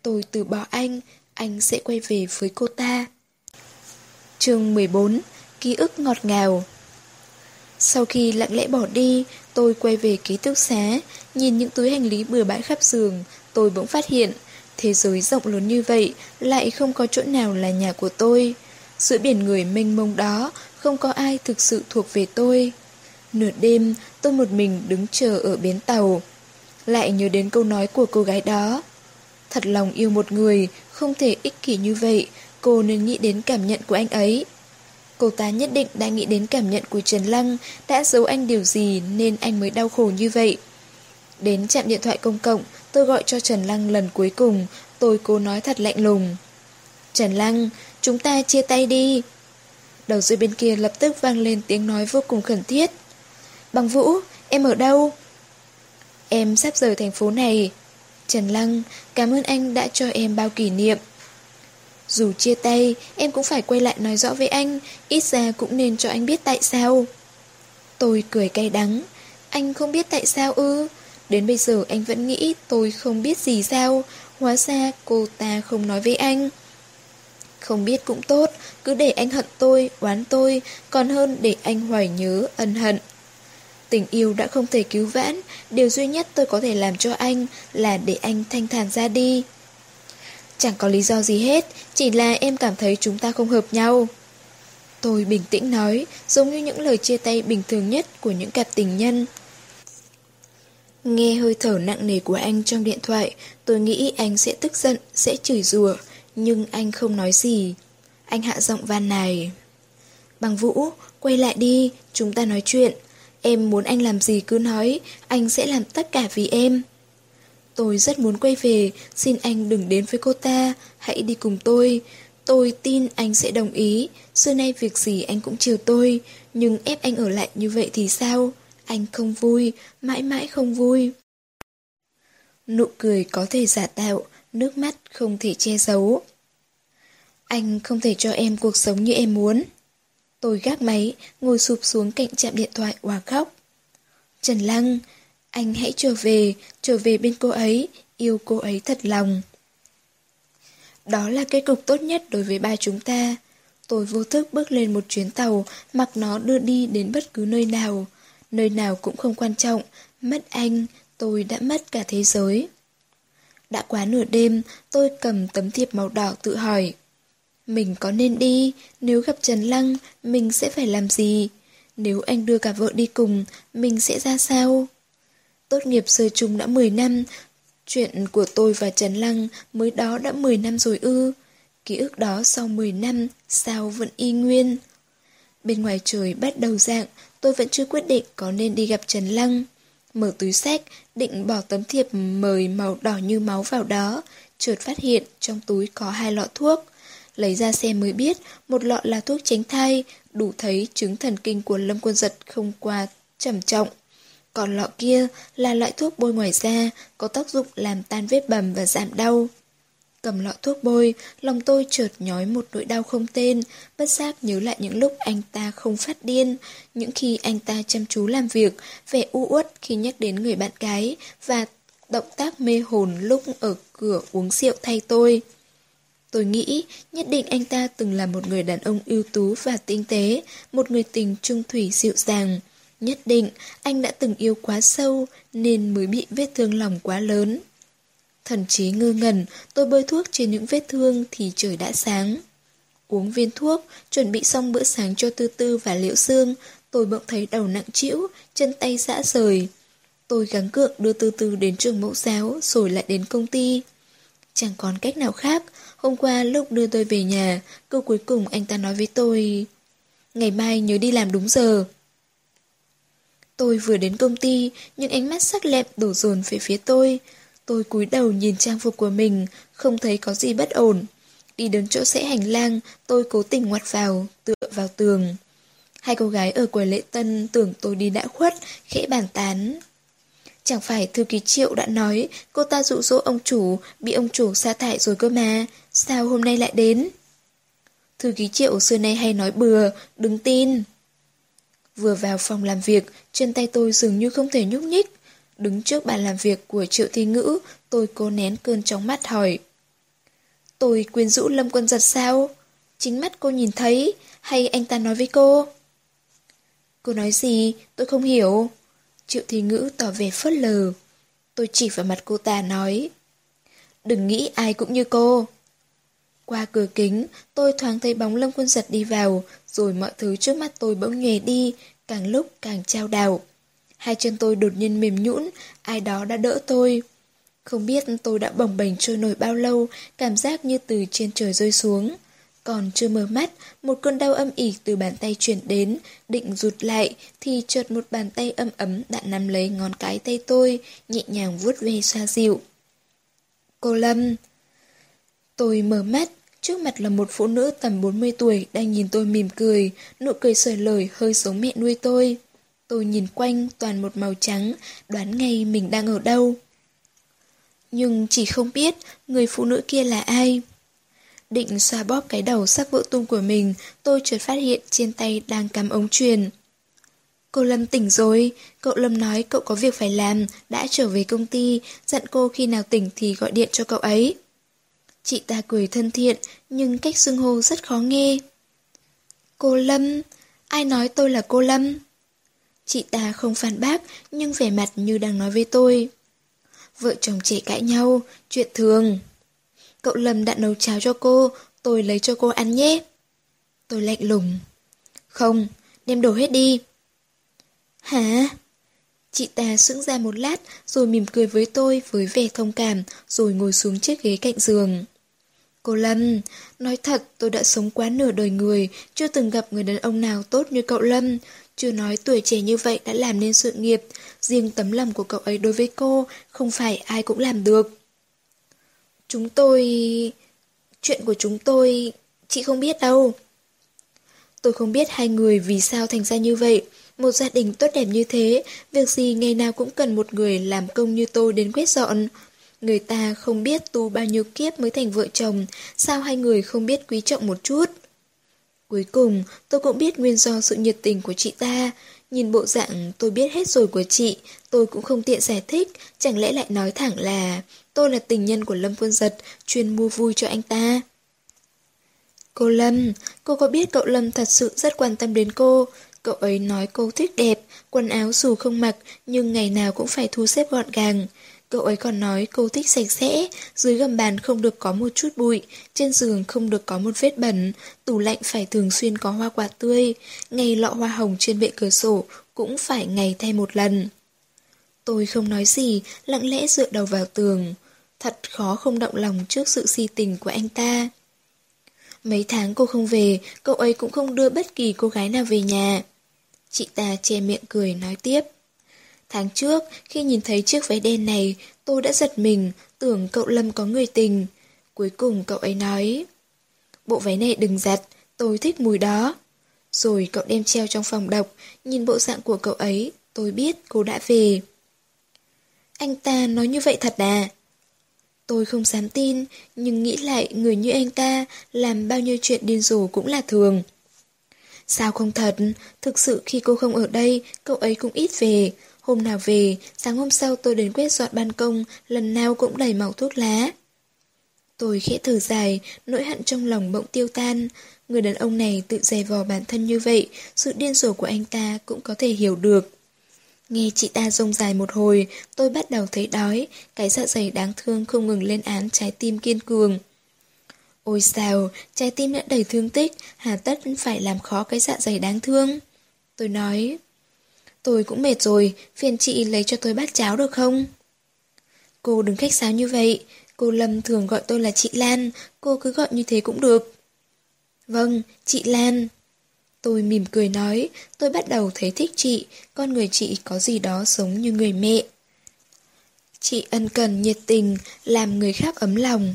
A: Tôi từ bỏ anh, anh sẽ quay về với cô ta. chương 14 Ký ức ngọt ngào Sau khi lặng lẽ bỏ đi, tôi quay về ký túc xá, nhìn những túi hành lý bừa bãi khắp giường, tôi bỗng phát hiện, thế giới rộng lớn như vậy, lại không có chỗ nào là nhà của tôi. Giữa biển người mênh mông đó, không có ai thực sự thuộc về tôi. Nửa đêm, tôi một mình đứng chờ ở bến tàu. Lại nhớ đến câu nói của cô gái đó. Thật lòng yêu một người, không thể ích kỷ như vậy, cô nên nghĩ đến cảm nhận của anh ấy. Cô ta nhất định đã nghĩ đến cảm nhận của Trần Lăng, đã giấu anh điều gì nên anh mới đau khổ như vậy. Đến trạm điện thoại công cộng, tôi gọi cho Trần Lăng lần cuối cùng, tôi cố nói thật lạnh lùng. Trần Lăng, chúng ta chia tay đi. Đầu dây bên kia lập tức vang lên tiếng nói vô cùng khẩn thiết. Bằng Vũ, em ở đâu? Em sắp rời thành phố này. Trần Lăng, cảm ơn anh đã cho em bao kỷ niệm. Dù chia tay, em cũng phải quay lại nói rõ với anh, ít ra cũng nên cho anh biết tại sao. Tôi cười cay đắng. Anh không biết tại sao ư? Đến bây giờ anh vẫn nghĩ tôi không biết gì sao, hóa ra cô ta không nói với anh. Không biết cũng tốt, cứ để anh hận tôi, oán tôi, còn hơn để anh hoài nhớ, ân hận. Tình yêu đã không thể cứu vãn, điều duy nhất tôi có thể làm cho anh là để anh thanh thản ra đi. Chẳng có lý do gì hết, chỉ là em cảm thấy chúng ta không hợp nhau. Tôi bình tĩnh nói, giống như những lời chia tay bình thường nhất của những cặp tình nhân. Nghe hơi thở nặng nề của anh trong điện thoại, tôi nghĩ anh sẽ tức giận, sẽ chửi rủa, nhưng anh không nói gì. Anh hạ giọng van nài. Bằng Vũ, quay lại đi, chúng ta nói chuyện. Em muốn anh làm gì cứ nói, anh sẽ làm tất cả vì em. Tôi rất muốn quay về, xin anh đừng đến với cô ta, hãy đi cùng tôi. Tôi tin anh sẽ đồng ý, xưa nay việc gì anh cũng chiều tôi, nhưng ép anh ở lại như vậy thì sao? Anh không vui, mãi mãi không vui. Nụ cười có thể giả tạo, nước mắt không thể che giấu. Anh không thể cho em cuộc sống như em muốn. Tôi gác máy, ngồi sụp xuống cạnh chạm điện thoại hòa khóc. Trần Lăng, anh hãy trở về, trở về bên cô ấy, yêu cô ấy thật lòng. Đó là kết cục tốt nhất đối với ba chúng ta. Tôi vô thức bước lên một chuyến tàu, mặc nó đưa đi đến bất cứ nơi nào. Nơi nào cũng không quan trọng, mất anh, tôi đã mất cả thế giới. Đã quá nửa đêm, tôi cầm tấm thiệp màu đỏ tự hỏi. Mình có nên đi, nếu gặp Trần Lăng, mình sẽ phải làm gì? Nếu anh đưa cả vợ đi cùng, mình sẽ ra sao? Tốt nghiệp sơ chung đã 10 năm, chuyện của tôi và Trần Lăng mới đó đã 10 năm rồi ư. Ký ức đó sau 10 năm, sao vẫn y nguyên? Bên ngoài trời bắt đầu dạng, tôi vẫn chưa quyết định có nên đi gặp Trần Lăng. Mở túi sách, định bỏ tấm thiệp mời màu đỏ như máu vào đó, chợt phát hiện trong túi có hai lọ thuốc. Lấy ra xem mới biết, một lọ là thuốc tránh thai, đủ thấy chứng thần kinh của Lâm Quân Giật không qua trầm trọng. Còn lọ kia là loại thuốc bôi ngoài da, có tác dụng làm tan vết bầm và giảm đau. Cầm lọ thuốc bôi, lòng tôi chợt nhói một nỗi đau không tên, bất giác nhớ lại những lúc anh ta không phát điên, những khi anh ta chăm chú làm việc, vẻ u uất khi nhắc đến người bạn gái, và động tác mê hồn lúc ở cửa uống rượu thay tôi. Tôi nghĩ nhất định anh ta từng là một người đàn ông ưu tú và tinh tế, một người tình trung thủy dịu dàng. Nhất định anh đã từng yêu quá sâu nên mới bị vết thương lòng quá lớn. Thần trí ngơ ngẩn, tôi bơi thuốc trên những vết thương thì trời đã sáng. Uống viên thuốc, chuẩn bị xong bữa sáng cho Tư Tư và Liễu xương, tôi bỗng thấy đầu nặng trĩu, chân tay dã rời. Tôi gắng cượng đưa Tư Tư đến trường mẫu giáo rồi lại đến công ty. Chẳng còn cách nào khác, hôm qua lúc đưa tôi về nhà, câu cuối cùng anh ta nói với tôi Ngày mai nhớ đi làm đúng giờ. Tôi vừa đến công ty, những ánh mắt sắc lẹm đổ dồn về phía tôi. Tôi cúi đầu nhìn trang phục của mình, không thấy có gì bất ổn. Đi đến chỗ sẽ hành lang, tôi cố tình ngoặt vào, tựa vào tường. Hai cô gái ở quầy lễ tân tưởng tôi đi đã khuất, khẽ bàn tán. Chẳng phải thư ký triệu đã nói cô ta dụ dỗ ông chủ, bị ông chủ sa thải rồi cơ mà, sao hôm nay lại đến? Thư ký triệu xưa nay hay nói bừa, đừng tin. Vừa vào phòng làm việc, chân tay tôi dường như không thể nhúc nhích. Đứng trước bàn làm việc của triệu thi ngữ, tôi cố nén cơn chóng mắt hỏi. Tôi quyến rũ lâm quân giật sao? Chính mắt cô nhìn thấy, hay anh ta nói với cô? Cô nói gì? Tôi không hiểu. Triệu thi ngữ tỏ vẻ phớt lờ. Tôi chỉ vào mặt cô ta nói. Đừng nghĩ ai cũng như cô. Qua cửa kính, tôi thoáng thấy bóng lâm quân giật đi vào, rồi mọi thứ trước mắt tôi bỗng nhòe đi, càng lúc càng trao đảo. Hai chân tôi đột nhiên mềm nhũn, ai đó đã đỡ tôi. Không biết tôi đã bồng bềnh trôi nổi bao lâu, cảm giác như từ trên trời rơi xuống. Còn chưa mở mắt, một cơn đau âm ỉ từ bàn tay chuyển đến, định rụt lại, thì chợt một bàn tay âm ấm đã nắm lấy ngón cái tay tôi, nhẹ nhàng vuốt ve xoa dịu. Cô Lâm Tôi mở mắt, trước mặt là một phụ nữ tầm 40 tuổi đang nhìn tôi mỉm cười, nụ cười sởi lời hơi giống mẹ nuôi tôi. Tôi nhìn quanh toàn một màu trắng, đoán ngay mình đang ở đâu. Nhưng chỉ không biết người phụ nữ kia là ai. Định xoa bóp cái đầu sắc vỡ tung của mình, tôi chợt phát hiện trên tay đang cắm ống truyền. Cô Lâm tỉnh rồi, cậu Lâm nói cậu có việc phải làm, đã trở về công ty, dặn cô khi nào tỉnh thì gọi điện cho cậu ấy. Chị ta cười thân thiện, nhưng cách xưng hô rất khó nghe. Cô Lâm, ai nói tôi là cô Lâm? Chị ta không phản bác, nhưng vẻ mặt như đang nói với tôi. Vợ chồng trẻ cãi nhau, chuyện thường. Cậu Lâm đã nấu cháo cho cô, tôi lấy cho cô ăn nhé. Tôi lạnh lùng. Không, đem đồ hết đi. Hả? Chị ta sững ra một lát rồi mỉm cười với tôi với vẻ thông cảm rồi ngồi xuống chiếc ghế cạnh giường. Cô Lâm, nói thật tôi đã sống quá nửa đời người, chưa từng gặp người đàn ông nào tốt như cậu Lâm. Chưa nói tuổi trẻ như vậy đã làm nên sự nghiệp, riêng tấm lòng của cậu ấy đối với cô không phải ai cũng làm được. Chúng tôi... Chuyện của chúng tôi... Chị không biết đâu. Tôi không biết hai người vì sao thành ra như vậy. Một gia đình tốt đẹp như thế, việc gì ngày nào cũng cần một người làm công như tôi đến quét dọn. Người ta không biết tu bao nhiêu kiếp mới thành vợ chồng, sao hai người không biết quý trọng một chút? Cuối cùng, tôi cũng biết nguyên do sự nhiệt tình của chị ta. Nhìn bộ dạng tôi biết hết rồi của chị, tôi cũng không tiện giải thích, chẳng lẽ lại nói thẳng là tôi là tình nhân của Lâm Quân Giật, chuyên mua vui cho anh ta. Cô Lâm, cô có biết cậu Lâm thật sự rất quan tâm đến cô. Cậu ấy nói cô thích đẹp, quần áo dù không mặc nhưng ngày nào cũng phải thu xếp gọn gàng. Cậu ấy còn nói cô thích sạch sẽ, dưới gầm bàn không được có một chút bụi, trên giường không được có một vết bẩn, tủ lạnh phải thường xuyên có hoa quả tươi, ngày lọ hoa hồng trên bệ cửa sổ cũng phải ngày thay một lần. Tôi không nói gì, lặng lẽ dựa đầu vào tường. Thật khó không động lòng trước sự si tình của anh ta. Mấy tháng cô không về, cậu ấy cũng không đưa bất kỳ cô gái nào về nhà. Chị ta che miệng cười nói tiếp. Tháng trước, khi nhìn thấy chiếc váy đen này, tôi đã giật mình, tưởng cậu Lâm có người tình. Cuối cùng cậu ấy nói, bộ váy này đừng giặt, tôi thích mùi đó. Rồi cậu đem treo trong phòng đọc, nhìn bộ dạng của cậu ấy, tôi biết cô đã về. Anh ta nói như vậy thật à? Tôi không dám tin, nhưng nghĩ lại người như anh ta làm bao nhiêu chuyện điên rồ cũng là thường. Sao không thật, thực sự khi cô không ở đây, cậu ấy cũng ít về, Hôm nào về, sáng hôm sau tôi đến quét dọn ban công, lần nào cũng đầy màu thuốc lá. Tôi khẽ thở dài, nỗi hận trong lòng bỗng tiêu tan. Người đàn ông này tự dè vò bản thân như vậy, sự điên rồ của anh ta cũng có thể hiểu được. Nghe chị ta rông dài một hồi, tôi bắt đầu thấy đói, cái dạ dày đáng thương không ngừng lên án trái tim kiên cường. Ôi sao, trái tim đã đầy thương tích, hà tất phải làm khó cái dạ dày đáng thương. Tôi nói, Tôi cũng mệt rồi, phiền chị lấy cho tôi bát cháo được không? Cô đừng khách sáo như vậy, cô Lâm thường gọi tôi là chị Lan, cô cứ gọi như thế cũng được. Vâng, chị Lan. Tôi mỉm cười nói, tôi bắt đầu thấy thích chị, con người chị có gì đó giống như người mẹ. Chị ân cần, nhiệt tình, làm người khác ấm lòng.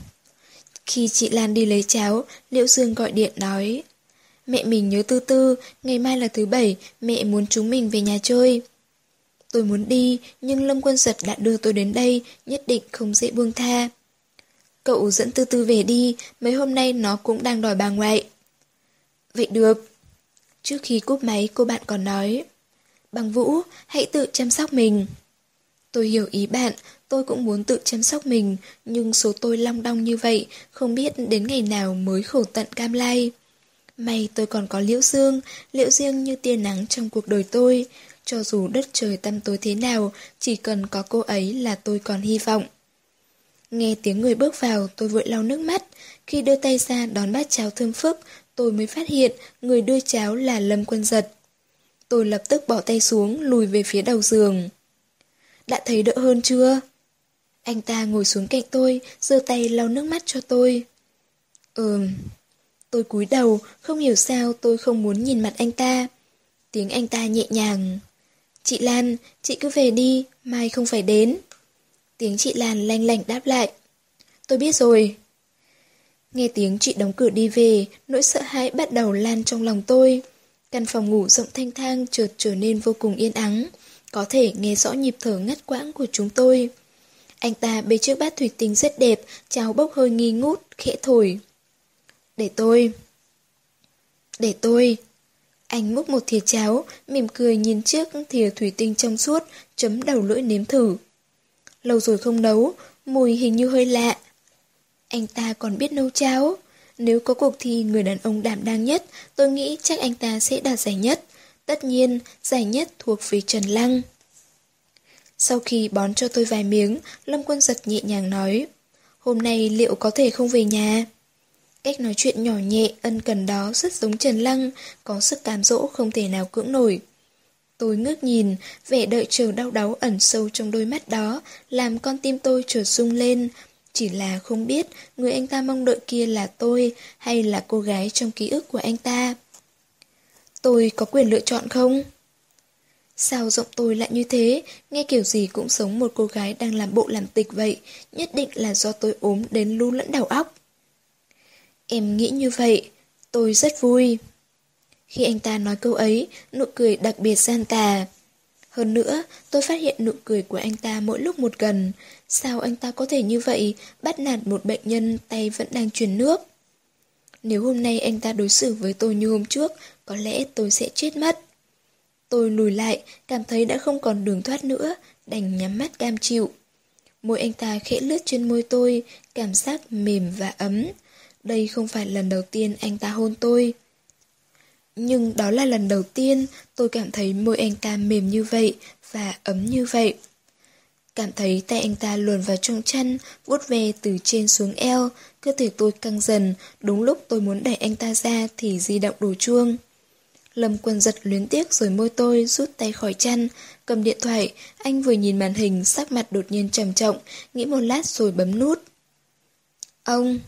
A: Khi chị Lan đi lấy cháo, Liễu Dương gọi điện nói, Mẹ mình nhớ tư tư, ngày mai là thứ bảy, mẹ muốn chúng mình về nhà chơi. Tôi muốn đi, nhưng Lâm Quân Giật đã đưa tôi đến đây, nhất định không dễ buông tha. Cậu dẫn tư tư về đi, mấy hôm nay nó cũng đang đòi bà ngoại. Vậy được. Trước khi cúp máy cô bạn còn nói, Bằng Vũ, hãy tự chăm sóc mình. Tôi hiểu ý bạn, tôi cũng muốn tự chăm sóc mình, nhưng số tôi long đong như vậy, không biết đến ngày nào mới khổ tận cam lai. May tôi còn có liễu dương, liễu riêng như tia nắng trong cuộc đời tôi. Cho dù đất trời tăm tối thế nào, chỉ cần có cô ấy là tôi còn hy vọng. Nghe tiếng người bước vào, tôi vội lau nước mắt. Khi đưa tay ra đón bát cháo thơm phức, tôi mới phát hiện người đưa cháo là Lâm Quân Giật. Tôi lập tức bỏ tay xuống, lùi về phía đầu giường. Đã thấy đỡ hơn chưa? Anh ta ngồi xuống cạnh tôi, giơ tay lau nước mắt cho tôi. Ừm. Tôi cúi đầu, không hiểu sao tôi không muốn nhìn mặt anh ta. Tiếng anh ta nhẹ nhàng. Chị Lan, chị cứ về đi, mai không phải đến. Tiếng chị Lan lanh lảnh đáp lại. Tôi biết rồi. Nghe tiếng chị đóng cửa đi về, nỗi sợ hãi bắt đầu lan trong lòng tôi. Căn phòng ngủ rộng thanh thang chợt trở nên vô cùng yên ắng, có thể nghe rõ nhịp thở ngắt quãng của chúng tôi. Anh ta bê chiếc bát thủy tinh rất đẹp, cháo bốc hơi nghi ngút, khẽ thổi. Để tôi. Để tôi. Anh múc một thìa cháo, mỉm cười nhìn chiếc thìa thủy tinh trong suốt, chấm đầu lưỡi nếm thử. Lâu rồi không nấu, mùi hình như hơi lạ. Anh ta còn biết nấu cháo. Nếu có cuộc thi người đàn ông đảm đang nhất, tôi nghĩ chắc anh ta sẽ đạt giải nhất. Tất nhiên, giải nhất thuộc về Trần Lăng. Sau khi bón cho tôi vài miếng, Lâm Quân giật nhẹ nhàng nói, hôm nay liệu có thể không về nhà? Cách nói chuyện nhỏ nhẹ, ân cần đó rất giống Trần Lăng, có sức cám dỗ không thể nào cưỡng nổi. Tôi ngước nhìn, vẻ đợi chờ đau đáu ẩn sâu trong đôi mắt đó, làm con tim tôi trở rung lên. Chỉ là không biết người anh ta mong đợi kia là tôi hay là cô gái trong ký ức của anh ta. Tôi có quyền lựa chọn không? Sao giọng tôi lại như thế, nghe kiểu gì cũng giống một cô gái đang làm bộ làm tịch vậy, nhất định là do tôi ốm đến lu lẫn đầu óc. Em nghĩ như vậy, tôi rất vui. Khi anh ta nói câu ấy, nụ cười đặc biệt gian tà. Hơn nữa, tôi phát hiện nụ cười của anh ta mỗi lúc một gần. Sao anh ta có thể như vậy, bắt nạt một bệnh nhân tay vẫn đang truyền nước? Nếu hôm nay anh ta đối xử với tôi như hôm trước, có lẽ tôi sẽ chết mất. Tôi lùi lại, cảm thấy đã không còn đường thoát nữa, đành nhắm mắt cam chịu. Môi anh ta khẽ lướt trên môi tôi, cảm giác mềm và ấm. Đây không phải lần đầu tiên anh ta hôn tôi. Nhưng đó là lần đầu tiên tôi cảm thấy môi anh ta mềm như vậy và ấm như vậy. Cảm thấy tay anh ta luồn vào trong chăn, vuốt về từ trên xuống eo, cơ thể tôi căng dần, đúng lúc tôi muốn đẩy anh ta ra thì di động đổ chuông. Lâm quân giật luyến tiếc rồi môi tôi rút tay khỏi chăn, cầm điện thoại, anh vừa nhìn màn hình sắc mặt đột nhiên trầm trọng, nghĩ một lát rồi bấm nút. Ông...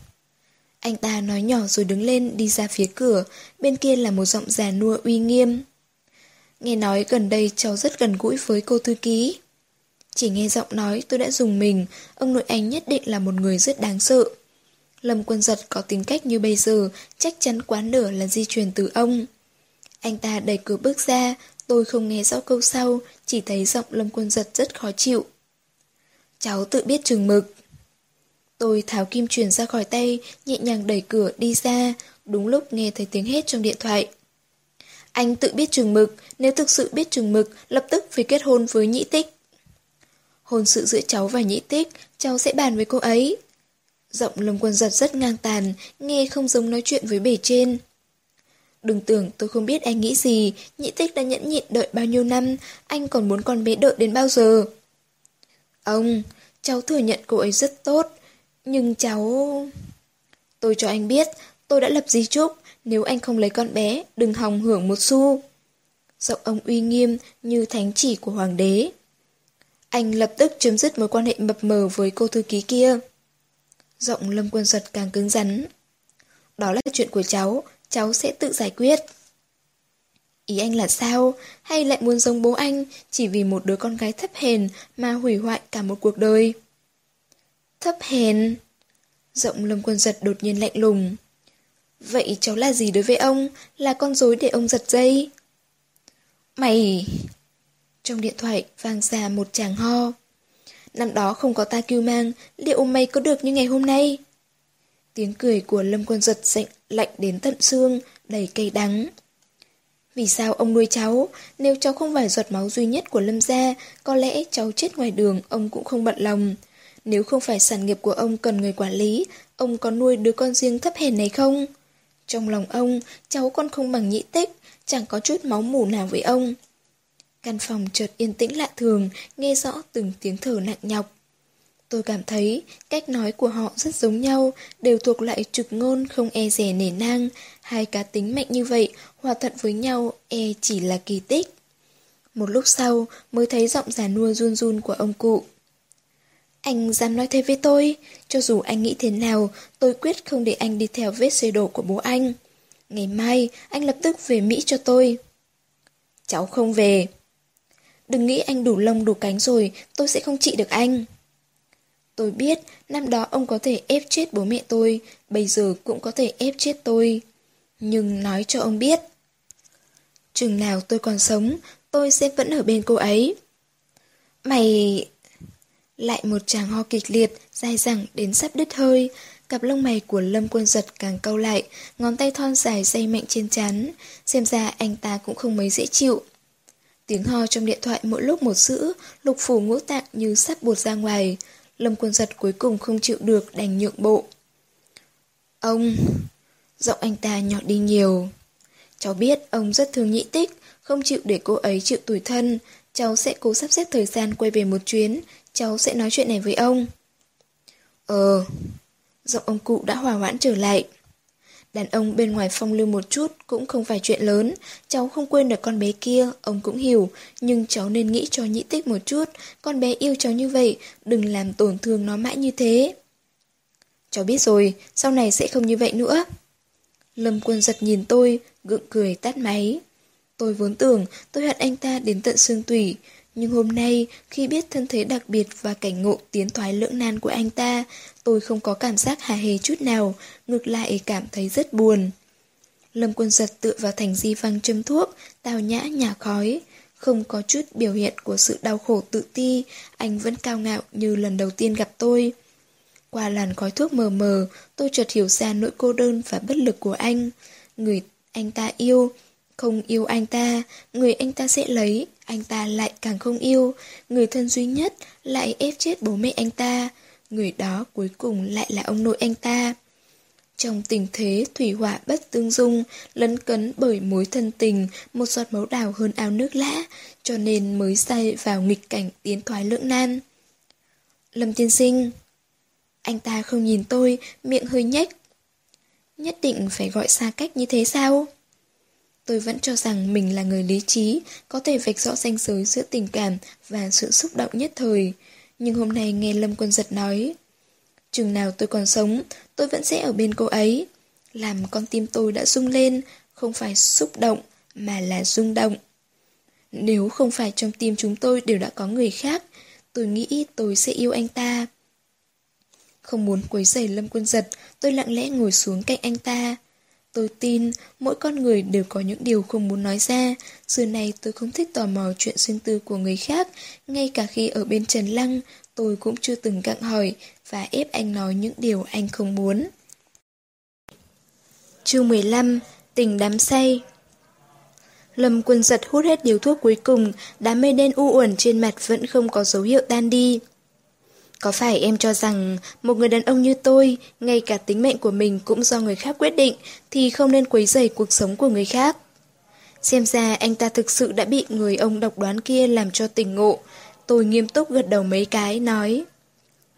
A: Anh ta nói nhỏ rồi đứng lên đi ra phía cửa, bên kia là một giọng già nua uy nghiêm. Nghe nói gần đây cháu rất gần gũi với cô thư ký. Chỉ nghe giọng nói tôi đã dùng mình, ông nội anh nhất định là một người rất đáng sợ. Lâm quân giật có tính cách như bây giờ, chắc chắn quán nửa là di truyền từ ông. Anh ta đẩy cửa bước ra, tôi không nghe rõ câu sau, chỉ thấy giọng Lâm quân giật rất khó chịu. Cháu tự biết chừng mực. Tôi tháo kim truyền ra khỏi tay, nhẹ nhàng đẩy cửa đi ra, đúng lúc nghe thấy tiếng hét trong điện thoại. Anh tự biết chừng mực, nếu thực sự biết chừng mực, lập tức phải kết hôn với nhĩ tích. Hôn sự giữa cháu và nhĩ tích, cháu sẽ bàn với cô ấy. Giọng lồng quân giật rất ngang tàn, nghe không giống nói chuyện với bể trên. Đừng tưởng tôi không biết anh nghĩ gì, Nhĩ tích đã nhẫn nhịn đợi bao nhiêu năm, anh còn muốn con bé đợi đến bao giờ? Ông, cháu thừa nhận cô ấy rất tốt, nhưng cháu... Tôi cho anh biết, tôi đã lập di chúc, nếu anh không lấy con bé, đừng hòng hưởng một xu. Giọng ông uy nghiêm như thánh chỉ của hoàng đế. Anh lập tức chấm dứt mối quan hệ mập mờ với cô thư ký kia. Giọng lâm quân giật càng cứng rắn. Đó là chuyện của cháu, cháu sẽ tự giải quyết. Ý anh là sao? Hay lại muốn giống bố anh chỉ vì một đứa con gái thấp hèn mà hủy hoại cả một cuộc đời? Thấp hèn? Giọng lâm quân giật đột nhiên lạnh lùng. Vậy cháu là gì đối với ông? Là con rối để ông giật dây? Mày... Trong điện thoại vang ra một chàng ho. Năm đó không có ta kêu mang, liệu mày có được như ngày hôm nay? Tiếng cười của Lâm Quân Giật dạnh lạnh đến tận xương, đầy cay đắng. Vì sao ông nuôi cháu? Nếu cháu không phải giọt máu duy nhất của Lâm gia, có lẽ cháu chết ngoài đường, ông cũng không bận lòng. Nếu không phải sản nghiệp của ông cần người quản lý, ông có nuôi đứa con riêng thấp hèn này không? Trong lòng ông, cháu con không bằng nhị tích, chẳng có chút máu mủ nào với ông. Căn phòng chợt yên tĩnh lạ thường, nghe rõ từng tiếng thở nặng nhọc. Tôi cảm thấy cách nói của họ rất giống nhau, đều thuộc lại trực ngôn không e rẻ nể nang. Hai cá tính mạnh như vậy, hòa thuận với nhau, e chỉ là kỳ tích. Một lúc sau mới thấy giọng già nua run run của ông cụ. Anh dám nói thế với tôi, cho dù anh nghĩ thế nào, tôi quyết không để anh đi theo vết xe đổ của bố anh. Ngày mai, anh lập tức về Mỹ cho tôi. Cháu không về. Đừng nghĩ anh đủ lông đủ cánh rồi, tôi sẽ không trị được anh. Tôi biết, năm đó ông có thể ép chết bố mẹ tôi, bây giờ cũng có thể ép chết tôi. Nhưng nói cho ông biết. Chừng nào tôi còn sống, tôi sẽ vẫn ở bên cô ấy. Mày... Lại một chàng ho kịch liệt, dài dẳng đến sắp đứt hơi. Cặp lông mày của Lâm Quân Giật càng câu lại, ngón tay thon dài dây mạnh trên chán. Xem ra anh ta cũng không mấy dễ chịu. Tiếng ho trong điện thoại mỗi lúc một dữ, lục phủ ngũ tạng như sắp bột ra ngoài. Lâm Quân Giật cuối cùng không chịu được đành nhượng bộ. Ông... Giọng anh ta nhỏ đi nhiều. Cháu biết ông rất thương nhị tích, không chịu để cô ấy chịu tủi thân. Cháu sẽ cố sắp xếp thời gian quay về một chuyến, cháu sẽ nói chuyện này với ông. Ờ... Giọng ông cụ đã hòa hoãn trở lại. Đàn ông bên ngoài phong lưu một chút cũng không phải chuyện lớn, cháu không quên được con bé kia, ông cũng hiểu, nhưng cháu nên nghĩ cho nhĩ tích một chút, con bé yêu cháu như vậy, đừng làm tổn thương nó mãi như thế. Cháu biết rồi, sau này sẽ không như vậy nữa. Lâm quân giật nhìn tôi, gượng cười tắt máy. Tôi vốn tưởng tôi hận anh ta đến tận xương tủy, nhưng hôm nay, khi biết thân thế đặc biệt và cảnh ngộ tiến thoái lưỡng nan của anh ta, tôi không có cảm giác hà hề chút nào, ngược lại cảm thấy rất buồn. Lâm quân giật tựa vào thành di văng châm thuốc, tào nhã nhả khói. Không có chút biểu hiện của sự đau khổ tự ti, anh vẫn cao ngạo như lần đầu tiên gặp tôi. Qua làn khói thuốc mờ mờ, tôi chợt hiểu ra nỗi cô đơn và bất lực của anh. Người anh ta yêu, không yêu anh ta, người anh ta sẽ lấy, anh ta lại càng không yêu, người thân duy nhất lại ép chết bố mẹ anh ta, người đó cuối cùng lại là ông nội anh ta. Trong tình thế thủy hỏa bất tương dung, lấn cấn bởi mối thân tình, một giọt máu đào hơn ao nước lã, cho nên mới say vào nghịch cảnh tiến thoái lưỡng nan. Lâm tiên sinh Anh ta không nhìn tôi, miệng hơi nhếch. Nhất định phải gọi xa cách như thế sao? Tôi vẫn cho rằng mình là người lý trí, có thể vạch rõ ranh giới giữa tình cảm và sự xúc động nhất thời. Nhưng hôm nay nghe Lâm Quân Giật nói, chừng nào tôi còn sống, tôi vẫn sẽ ở bên cô ấy. Làm con tim tôi đã rung lên, không phải xúc động, mà là rung động. Nếu không phải trong tim chúng tôi đều đã có người khác, tôi nghĩ tôi sẽ yêu anh ta. Không muốn quấy rầy Lâm Quân Giật, tôi lặng lẽ ngồi xuống cạnh anh ta. Tôi tin mỗi con người đều có những điều không muốn nói ra. Xưa này tôi không thích tò mò chuyện riêng tư của người khác. Ngay cả khi ở bên Trần Lăng, tôi cũng chưa từng gặng hỏi và ép anh nói những điều anh không muốn. Chương 15 Tình đám say Lâm quân giật hút hết điều thuốc cuối cùng, đám mây đen u uẩn trên mặt vẫn không có dấu hiệu tan đi. Có phải em cho rằng một người đàn ông như tôi, ngay cả tính mệnh của mình cũng do người khác quyết định, thì không nên quấy rầy cuộc sống của người khác? Xem ra anh ta thực sự đã bị người ông độc đoán kia làm cho tỉnh ngộ. Tôi nghiêm túc gật đầu mấy cái, nói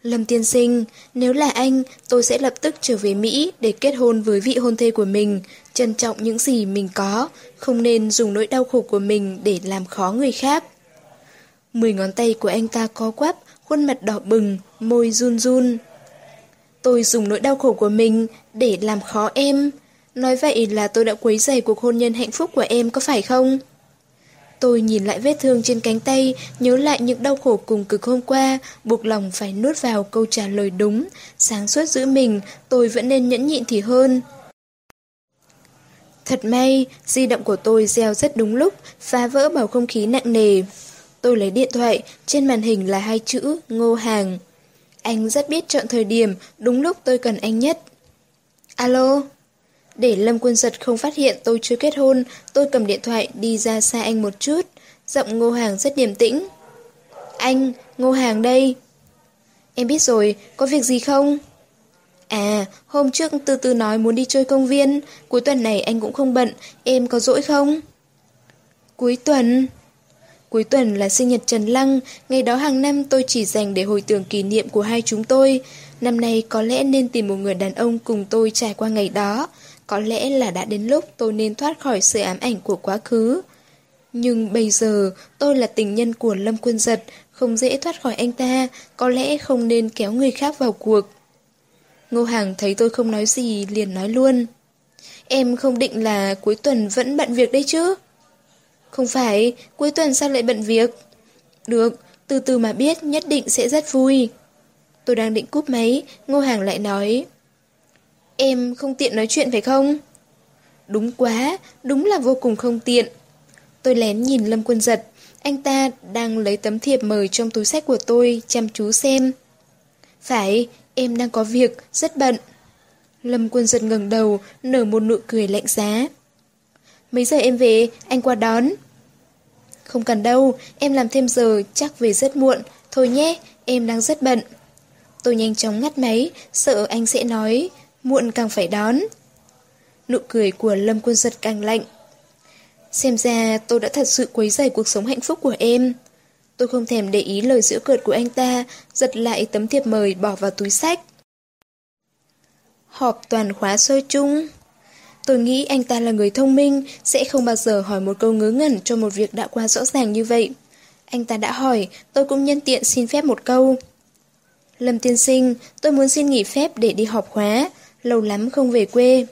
A: Lâm tiên sinh, nếu là anh, tôi sẽ lập tức trở về Mỹ để kết hôn với vị hôn thê của mình, trân trọng những gì mình có, không nên dùng nỗi đau khổ của mình để làm khó người khác. Mười ngón tay của anh ta co quắp, khuôn mặt đỏ bừng, môi run run. Tôi dùng nỗi đau khổ của mình để làm khó em. Nói vậy là tôi đã quấy rầy cuộc hôn nhân hạnh phúc của em có phải không? Tôi nhìn lại vết thương trên cánh tay, nhớ lại những đau khổ cùng cực hôm qua, buộc lòng phải nuốt vào câu trả lời đúng. Sáng suốt giữ mình, tôi vẫn nên nhẫn nhịn thì hơn. Thật may, di động của tôi gieo rất đúng lúc, phá vỡ bầu không khí nặng nề. Tôi lấy điện thoại, trên màn hình là hai chữ Ngô Hàng. Anh rất biết chọn thời điểm, đúng lúc tôi cần anh nhất. Alo? Để Lâm Quân Giật không phát hiện tôi chưa kết hôn, tôi cầm điện thoại đi ra xa anh một chút. Giọng Ngô Hàng rất điềm tĩnh. Anh, Ngô Hàng đây. Em biết rồi, có việc gì không? À, hôm trước từ từ nói muốn đi chơi công viên, cuối tuần này anh cũng không bận, em có rỗi không? Cuối tuần... Cuối tuần là sinh nhật Trần Lăng, ngày đó hàng năm tôi chỉ dành để hồi tưởng kỷ niệm của hai chúng tôi. Năm nay có lẽ nên tìm một người đàn ông cùng tôi trải qua ngày đó. Có lẽ là đã đến lúc tôi nên thoát khỏi sự ám ảnh của quá khứ. Nhưng bây giờ tôi là tình nhân của Lâm Quân Giật, không dễ thoát khỏi anh ta, có lẽ không nên kéo người khác vào cuộc. Ngô Hàng thấy tôi không nói gì liền nói luôn. Em không định là cuối tuần vẫn bận việc đấy chứ? Không phải, cuối tuần sao lại bận việc? Được, từ từ mà biết nhất định sẽ rất vui. Tôi đang định cúp máy, Ngô Hàng lại nói. Em không tiện nói chuyện phải không? Đúng quá, đúng là vô cùng không tiện. Tôi lén nhìn Lâm Quân Giật, anh ta đang lấy tấm thiệp mời trong túi sách của tôi, chăm chú xem. Phải, em đang có việc, rất bận. Lâm Quân Giật ngẩng đầu, nở một nụ cười lạnh giá. Mấy giờ em về, anh qua đón. Không cần đâu, em làm thêm giờ, chắc về rất muộn. Thôi nhé, em đang rất bận. Tôi nhanh chóng ngắt máy, sợ anh sẽ nói, muộn càng phải đón. Nụ cười của Lâm Quân Giật càng lạnh. Xem ra tôi đã thật sự quấy rầy cuộc sống hạnh phúc của em. Tôi không thèm để ý lời giữa cợt của anh ta, giật lại tấm thiệp mời bỏ vào túi sách. Họp toàn khóa sơ chung. Tôi nghĩ anh ta là người thông minh, sẽ không bao giờ hỏi một câu ngớ ngẩn cho một việc đã qua rõ ràng như vậy. Anh ta đã hỏi, tôi cũng nhân tiện xin phép một câu. Lâm tiên sinh, tôi muốn xin nghỉ phép để đi họp khóa, lâu lắm không về quê.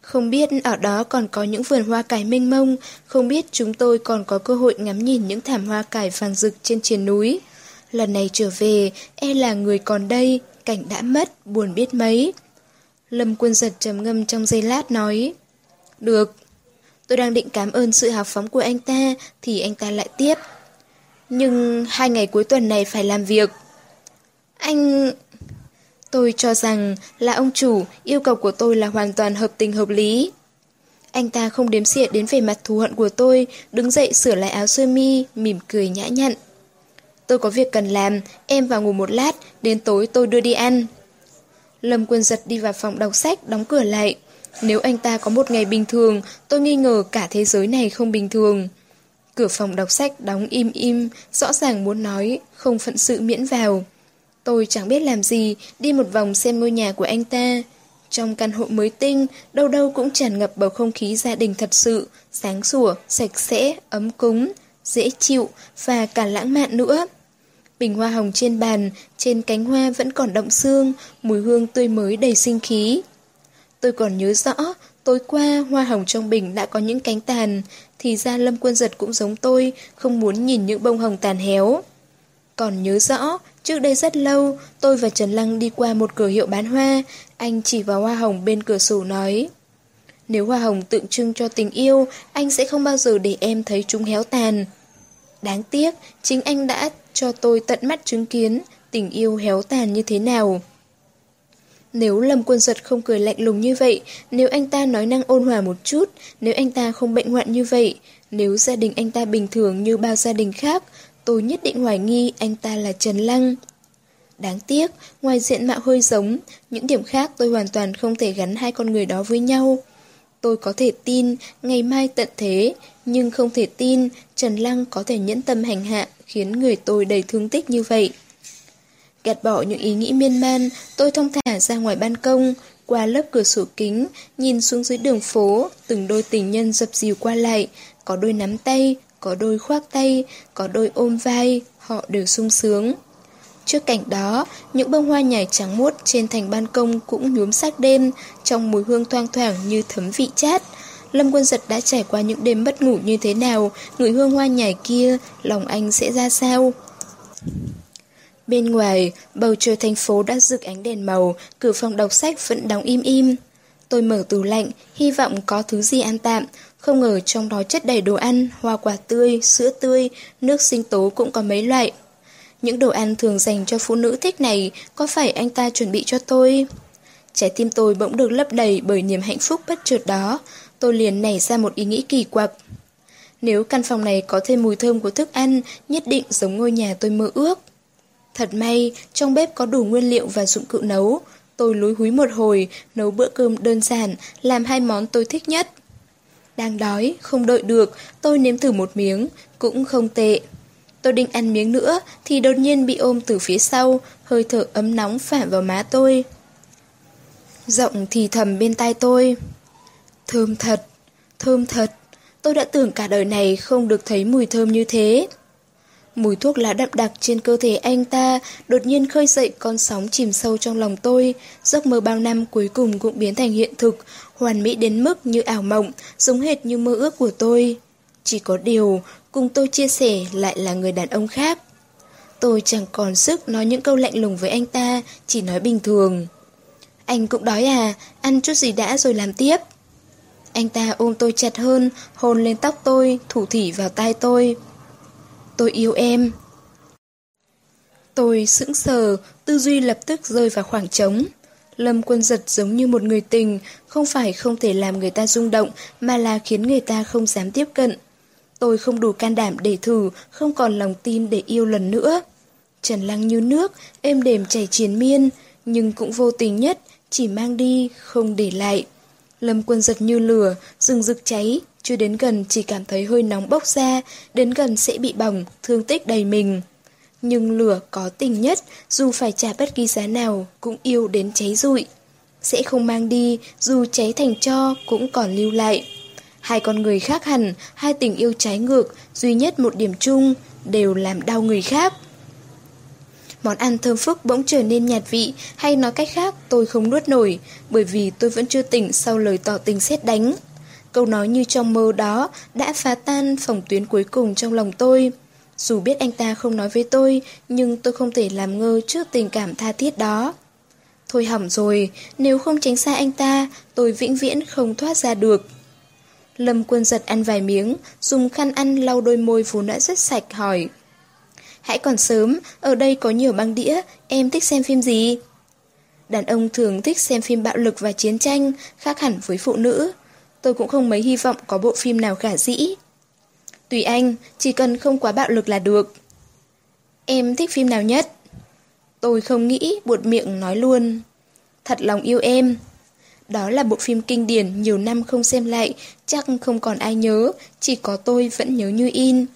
A: Không biết ở đó còn có những vườn hoa cải mênh mông, không biết chúng tôi còn có cơ hội ngắm nhìn những thảm hoa cải vàng rực trên triền núi. Lần này trở về, e là người còn đây, cảnh đã mất, buồn biết mấy. Lâm quân giật trầm ngâm trong giây lát nói. Được. Tôi đang định cảm ơn sự hào phóng của anh ta, thì anh ta lại tiếp. Nhưng hai ngày cuối tuần này phải làm việc. Anh... Tôi cho rằng là ông chủ, yêu cầu của tôi là hoàn toàn hợp tình hợp lý. Anh ta không đếm xỉa đến về mặt thù hận của tôi, đứng dậy sửa lại áo sơ mi, mỉm cười nhã nhặn. Tôi có việc cần làm, em vào ngủ một lát, đến tối tôi đưa đi ăn. Lâm Quân Giật đi vào phòng đọc sách, đóng cửa lại. Nếu anh ta có một ngày bình thường, tôi nghi ngờ cả thế giới này không bình thường. Cửa phòng đọc sách đóng im im, rõ ràng muốn nói, không phận sự miễn vào. Tôi chẳng biết làm gì, đi một vòng xem ngôi nhà của anh ta. Trong căn hộ mới tinh, đâu đâu cũng tràn ngập bầu không khí gia đình thật sự, sáng sủa, sạch sẽ, ấm cúng, dễ chịu và cả lãng mạn nữa. Bình hoa hồng trên bàn, trên cánh hoa vẫn còn động xương, mùi hương tươi mới đầy sinh khí. Tôi còn nhớ rõ, tối qua hoa hồng trong bình đã có những cánh tàn, thì ra Lâm Quân Giật cũng giống tôi, không muốn nhìn những bông hồng tàn héo. Còn nhớ rõ, trước đây rất lâu, tôi và Trần Lăng đi qua một cửa hiệu bán hoa, anh chỉ vào hoa hồng bên cửa sổ nói. Nếu hoa hồng tượng trưng cho tình yêu, anh sẽ không bao giờ để em thấy chúng héo tàn. Đáng tiếc, chính anh đã cho tôi tận mắt chứng kiến tình yêu héo tàn như thế nào. Nếu Lâm Quân Giật không cười lạnh lùng như vậy, nếu anh ta nói năng ôn hòa một chút, nếu anh ta không bệnh hoạn như vậy, nếu gia đình anh ta bình thường như bao gia đình khác, tôi nhất định hoài nghi anh ta là Trần Lăng. Đáng tiếc, ngoài diện mạo hơi giống, những điểm khác tôi hoàn toàn không thể gắn hai con người đó với nhau. Tôi có thể tin ngày mai tận thế, nhưng không thể tin Trần Lăng có thể nhẫn tâm hành hạ khiến người tôi đầy thương tích như vậy. Gạt bỏ những ý nghĩ miên man, tôi thông thả ra ngoài ban công, qua lớp cửa sổ kính, nhìn xuống dưới đường phố, từng đôi tình nhân dập dìu qua lại, có đôi nắm tay, có đôi khoác tay, có đôi ôm vai, họ đều sung sướng. Trước cảnh đó, những bông hoa nhài trắng muốt trên thành ban công cũng nhuốm sắc đêm, trong mùi hương thoang thoảng như thấm vị chát. Lâm Quân Giật đã trải qua những đêm bất ngủ như thế nào, người hương hoa nhài kia, lòng anh sẽ ra sao? Bên ngoài, bầu trời thành phố đã rực ánh đèn màu, cửa phòng đọc sách vẫn đóng im im. Tôi mở tủ lạnh, hy vọng có thứ gì ăn tạm, không ngờ trong đó chất đầy đồ ăn, hoa quả tươi, sữa tươi, nước sinh tố cũng có mấy loại. Những đồ ăn thường dành cho phụ nữ thích này, có phải anh ta chuẩn bị cho tôi? Trái tim tôi bỗng được lấp đầy bởi niềm hạnh phúc bất chợt đó, tôi liền nảy ra một ý nghĩ kỳ quặc. Nếu căn phòng này có thêm mùi thơm của thức ăn, nhất định giống ngôi nhà tôi mơ ước. Thật may, trong bếp có đủ nguyên liệu và dụng cụ nấu. Tôi lúi húi một hồi, nấu bữa cơm đơn giản, làm hai món tôi thích nhất. Đang đói, không đợi được, tôi nếm thử một miếng, cũng không tệ. Tôi định ăn miếng nữa thì đột nhiên bị ôm từ phía sau, hơi thở ấm nóng phả vào má tôi. Giọng thì thầm bên tai tôi. Thơm thật, thơm thật, tôi đã tưởng cả đời này không được thấy mùi thơm như thế. Mùi thuốc lá đậm đặc trên cơ thể anh ta đột nhiên khơi dậy con sóng chìm sâu trong lòng tôi. Giấc mơ bao năm cuối cùng cũng biến thành hiện thực, hoàn mỹ đến mức như ảo mộng, giống hệt như mơ ước của tôi. Chỉ có điều, cùng tôi chia sẻ lại là người đàn ông khác. Tôi chẳng còn sức nói những câu lạnh lùng với anh ta, chỉ nói bình thường. Anh cũng đói à, ăn chút gì đã rồi làm tiếp. Anh ta ôm tôi chặt hơn, hôn lên tóc tôi, thủ thỉ vào tai tôi. Tôi yêu em. Tôi sững sờ, tư duy lập tức rơi vào khoảng trống. Lâm quân giật giống như một người tình, không phải không thể làm người ta rung động, mà là khiến người ta không dám tiếp cận. Tôi không đủ can đảm để thử, không còn lòng tin để yêu lần nữa. Trần lăng như nước, êm đềm chảy triền miên, nhưng cũng vô tình nhất, chỉ mang đi, không để lại. Lâm quân giật như lửa, rừng rực cháy, chưa đến gần chỉ cảm thấy hơi nóng bốc ra, đến gần sẽ bị bỏng, thương tích đầy mình. Nhưng lửa có tình nhất, dù phải trả bất kỳ giá nào, cũng yêu đến cháy rụi. Sẽ không mang đi, dù cháy thành cho, cũng còn lưu lại. Hai con người khác hẳn, hai tình yêu trái ngược, duy nhất một điểm chung, đều làm đau người khác. Món ăn thơm phức bỗng trở nên nhạt vị, hay nói cách khác tôi không nuốt nổi, bởi vì tôi vẫn chưa tỉnh sau lời tỏ tình xét đánh. Câu nói như trong mơ đó đã phá tan phòng tuyến cuối cùng trong lòng tôi. Dù biết anh ta không nói với tôi, nhưng tôi không thể làm ngơ trước tình cảm tha thiết đó. Thôi hỏng rồi, nếu không tránh xa anh ta, tôi vĩnh viễn không thoát ra được. Lâm quân giật ăn vài miếng, dùng khăn ăn lau đôi môi vốn đã rất sạch hỏi. Hãy còn sớm, ở đây có nhiều băng đĩa, em thích xem phim gì? Đàn ông thường thích xem phim bạo lực và chiến tranh, khác hẳn với phụ nữ. Tôi cũng không mấy hy vọng có bộ phim nào khả dĩ. Tùy anh, chỉ cần không quá bạo lực là được. Em thích phim nào nhất? Tôi không nghĩ, buột miệng nói luôn. Thật lòng yêu em. Đó là bộ phim kinh điển nhiều năm không xem lại, chắc không còn ai nhớ, chỉ có tôi vẫn nhớ như in.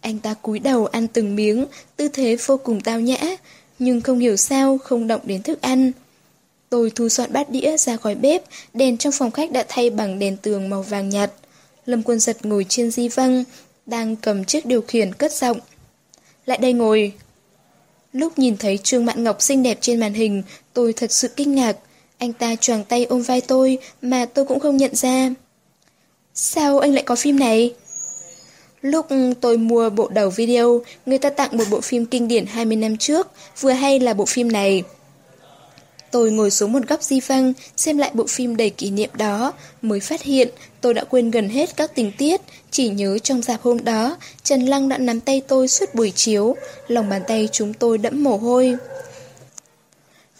A: Anh ta cúi đầu ăn từng miếng, tư thế vô cùng tao nhã, nhưng không hiểu sao không động đến thức ăn. Tôi thu dọn bát đĩa ra khỏi bếp, đèn trong phòng khách đã thay bằng đèn tường màu vàng nhạt. Lâm Quân Giật ngồi trên di văng, đang cầm chiếc điều khiển cất giọng. Lại đây ngồi. Lúc nhìn thấy Trương Mạn Ngọc xinh đẹp trên màn hình, tôi thật sự kinh ngạc. Anh ta choàng tay ôm vai tôi mà tôi cũng không nhận ra. Sao anh lại có phim này? Lúc tôi mua bộ đầu video, người ta tặng một bộ phim kinh điển 20 năm trước, vừa hay là bộ phim này. Tôi ngồi xuống một góc di văng, xem lại bộ phim đầy kỷ niệm đó, mới phát hiện tôi đã quên gần hết các tình tiết, chỉ nhớ trong dạp hôm đó, Trần Lăng đã nắm tay tôi suốt buổi chiếu, lòng bàn tay chúng tôi đẫm mồ hôi.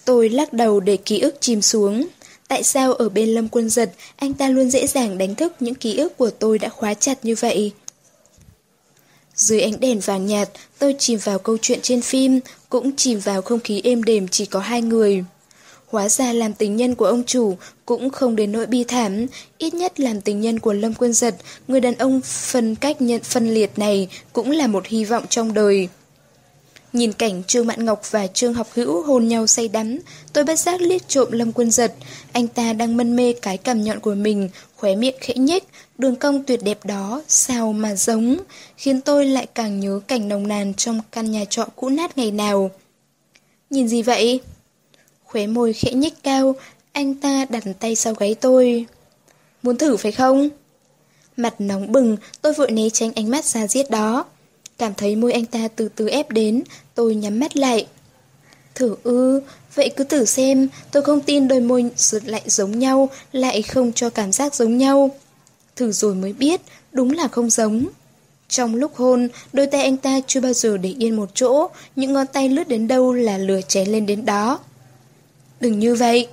A: Tôi lắc đầu để ký ức chìm xuống. Tại sao ở bên Lâm Quân Giật, anh ta luôn dễ dàng đánh thức những ký ức của tôi đã khóa chặt như vậy? Dưới ánh đèn vàng nhạt, tôi chìm vào câu chuyện trên phim, cũng chìm vào không khí êm đềm chỉ có hai người. Hóa ra làm tình nhân của ông chủ cũng không đến nỗi bi thảm, ít nhất làm tình nhân của Lâm Quân Giật, người đàn ông phân cách nhận phân liệt này cũng là một hy vọng trong đời. Nhìn cảnh Trương Mạn Ngọc và Trương Học Hữu hôn nhau say đắm, tôi bất giác liếc trộm Lâm Quân Giật. Anh ta đang mân mê cái cằm nhọn của mình, khóe miệng khẽ nhếch, đường cong tuyệt đẹp đó, sao mà giống, khiến tôi lại càng nhớ cảnh nồng nàn trong căn nhà trọ cũ nát ngày nào. Nhìn gì vậy? Khóe môi khẽ nhếch cao, anh ta đặt tay sau gáy tôi. Muốn thử phải không? Mặt nóng bừng, tôi vội né tránh ánh mắt ra giết đó. Cảm thấy môi anh ta từ từ ép đến, tôi nhắm mắt lại. Thử ư, vậy cứ thử xem, tôi không tin đôi môi lại giống nhau, lại không cho cảm giác giống nhau. Thử rồi mới biết, đúng là không giống. Trong lúc hôn, đôi tay anh ta chưa bao giờ để yên một chỗ, những ngón tay lướt đến đâu là lửa cháy lên đến đó. Đừng như vậy.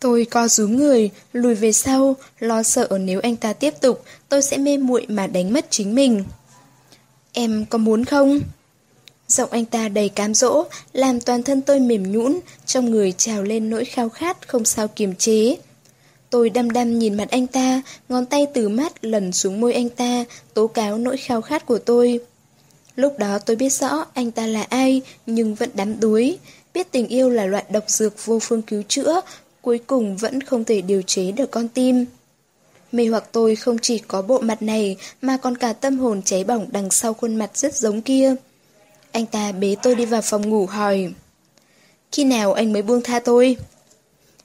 A: Tôi co rúm người, lùi về sau, lo sợ nếu anh ta tiếp tục, tôi sẽ mê muội mà đánh mất chính mình. Em có muốn không? Giọng anh ta đầy cám dỗ, làm toàn thân tôi mềm nhũn, trong người trào lên nỗi khao khát không sao kiềm chế. Tôi đăm đăm nhìn mặt anh ta, ngón tay từ mắt lần xuống môi anh ta, tố cáo nỗi khao khát của tôi. Lúc đó tôi biết rõ anh ta là ai, nhưng vẫn đắm đuối. Biết tình yêu là loại độc dược vô phương cứu chữa, cuối cùng vẫn không thể điều chế được con tim. Mê hoặc tôi không chỉ có bộ mặt này, mà còn cả tâm hồn cháy bỏng đằng sau khuôn mặt rất giống kia. Anh ta bế tôi đi vào phòng ngủ hỏi. Khi nào anh mới buông tha tôi?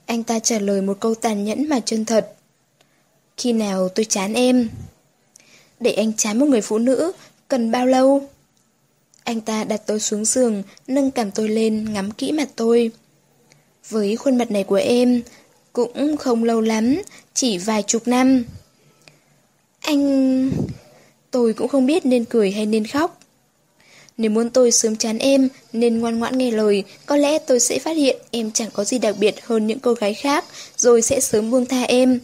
A: Anh ta trả lời một câu tàn nhẫn mà chân thật. Khi nào tôi chán em? Để anh chán một người phụ nữ, cần bao lâu? Anh ta đặt tôi xuống giường, nâng cảm tôi lên, ngắm kỹ mặt tôi. Với khuôn mặt này của em, cũng không lâu lắm, chỉ vài chục năm. Anh... Tôi cũng không biết nên cười hay nên khóc. Nếu muốn tôi sớm chán em, nên ngoan ngoãn nghe lời, có lẽ tôi sẽ phát hiện em chẳng có gì đặc biệt hơn những cô gái khác, rồi sẽ sớm buông tha em.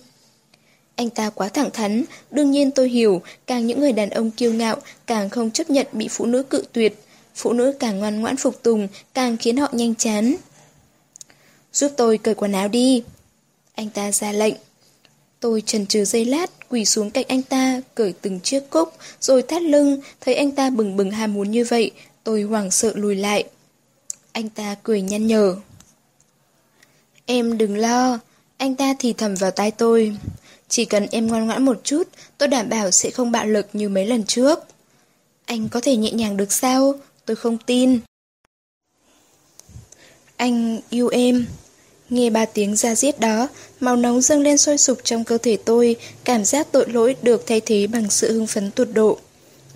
A: Anh ta quá thẳng thắn, đương nhiên tôi hiểu, càng những người đàn ông kiêu ngạo, càng không chấp nhận bị phụ nữ cự tuyệt. Phụ nữ càng ngoan ngoãn phục tùng, càng khiến họ nhanh chán. Giúp tôi cởi quần áo đi. Anh ta ra lệnh. Tôi chần chừ giây lát, quỳ xuống cạnh anh ta, cởi từng chiếc cúc, rồi thắt lưng, thấy anh ta bừng bừng ham muốn như vậy, tôi hoảng sợ lùi lại. Anh ta cười nhăn nhở. Em đừng lo, anh ta thì thầm vào tai tôi. Chỉ cần em ngoan ngoãn một chút, tôi đảm bảo sẽ không bạo lực như mấy lần trước. Anh có thể nhẹ nhàng được sao? Tôi không tin. Anh yêu em. Nghe ba tiếng ra giết đó, máu nóng dâng lên sôi sục trong cơ thể tôi, cảm giác tội lỗi được thay thế bằng sự hưng phấn tột độ.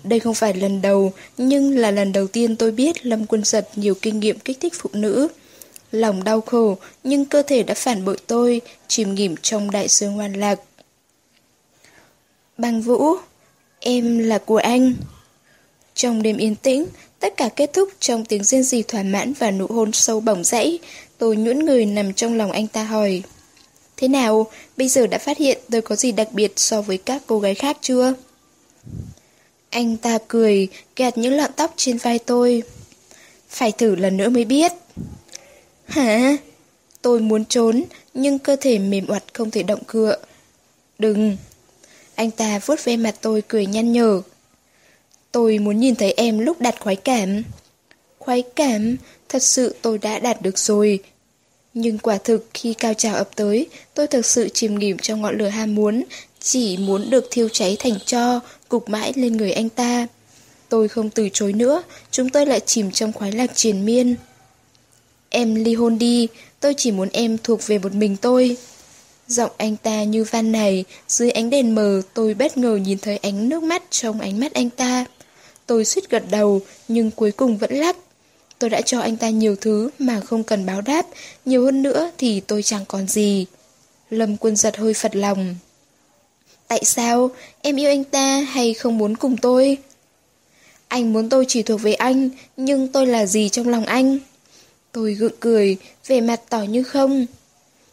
A: Đây không phải lần đầu, nhưng là lần đầu tiên tôi biết Lâm Quân Giật nhiều kinh nghiệm kích thích phụ nữ. Lòng đau khổ, nhưng cơ thể đã phản bội tôi, chìm nghỉm trong đại dương ngoan lạc. Băng Vũ, em là của anh. Trong đêm yên tĩnh, tất cả kết thúc trong tiếng riêng gì thỏa mãn và nụ hôn sâu bỏng rẫy. Tôi nhũn người nằm trong lòng anh ta hỏi. Thế nào, bây giờ đã phát hiện tôi có gì đặc biệt so với các cô gái khác chưa? Anh ta cười, gạt những lọn tóc trên vai tôi. Phải thử lần nữa mới biết. Hả? Tôi muốn trốn, nhưng cơ thể mềm oặt không thể động cựa. Đừng. Anh ta vuốt ve mặt tôi cười nhăn nhở. Tôi muốn nhìn thấy em lúc đặt khoái cảm. Khoái cảm, thật sự tôi đã đạt được rồi. Nhưng quả thực khi cao trào ập tới, tôi thực sự chìm nghỉm trong ngọn lửa ham muốn, chỉ muốn được thiêu cháy thành cho, cục mãi lên người anh ta. Tôi không từ chối nữa, chúng tôi lại chìm trong khoái lạc triền miên. Em ly hôn đi, tôi chỉ muốn em thuộc về một mình tôi. Giọng anh ta như van này, dưới ánh đèn mờ tôi bất ngờ nhìn thấy ánh nước mắt trong ánh mắt anh ta. Tôi suýt gật đầu, nhưng cuối cùng vẫn lắc. Tôi đã cho anh ta nhiều thứ mà không cần báo đáp, nhiều hơn nữa thì tôi chẳng còn gì. Lâm quân giật hơi phật lòng. Tại sao? Em yêu anh ta hay không muốn cùng tôi? Anh muốn tôi chỉ thuộc về anh, nhưng tôi là gì trong lòng anh? Tôi gượng cười, vẻ mặt tỏ như không.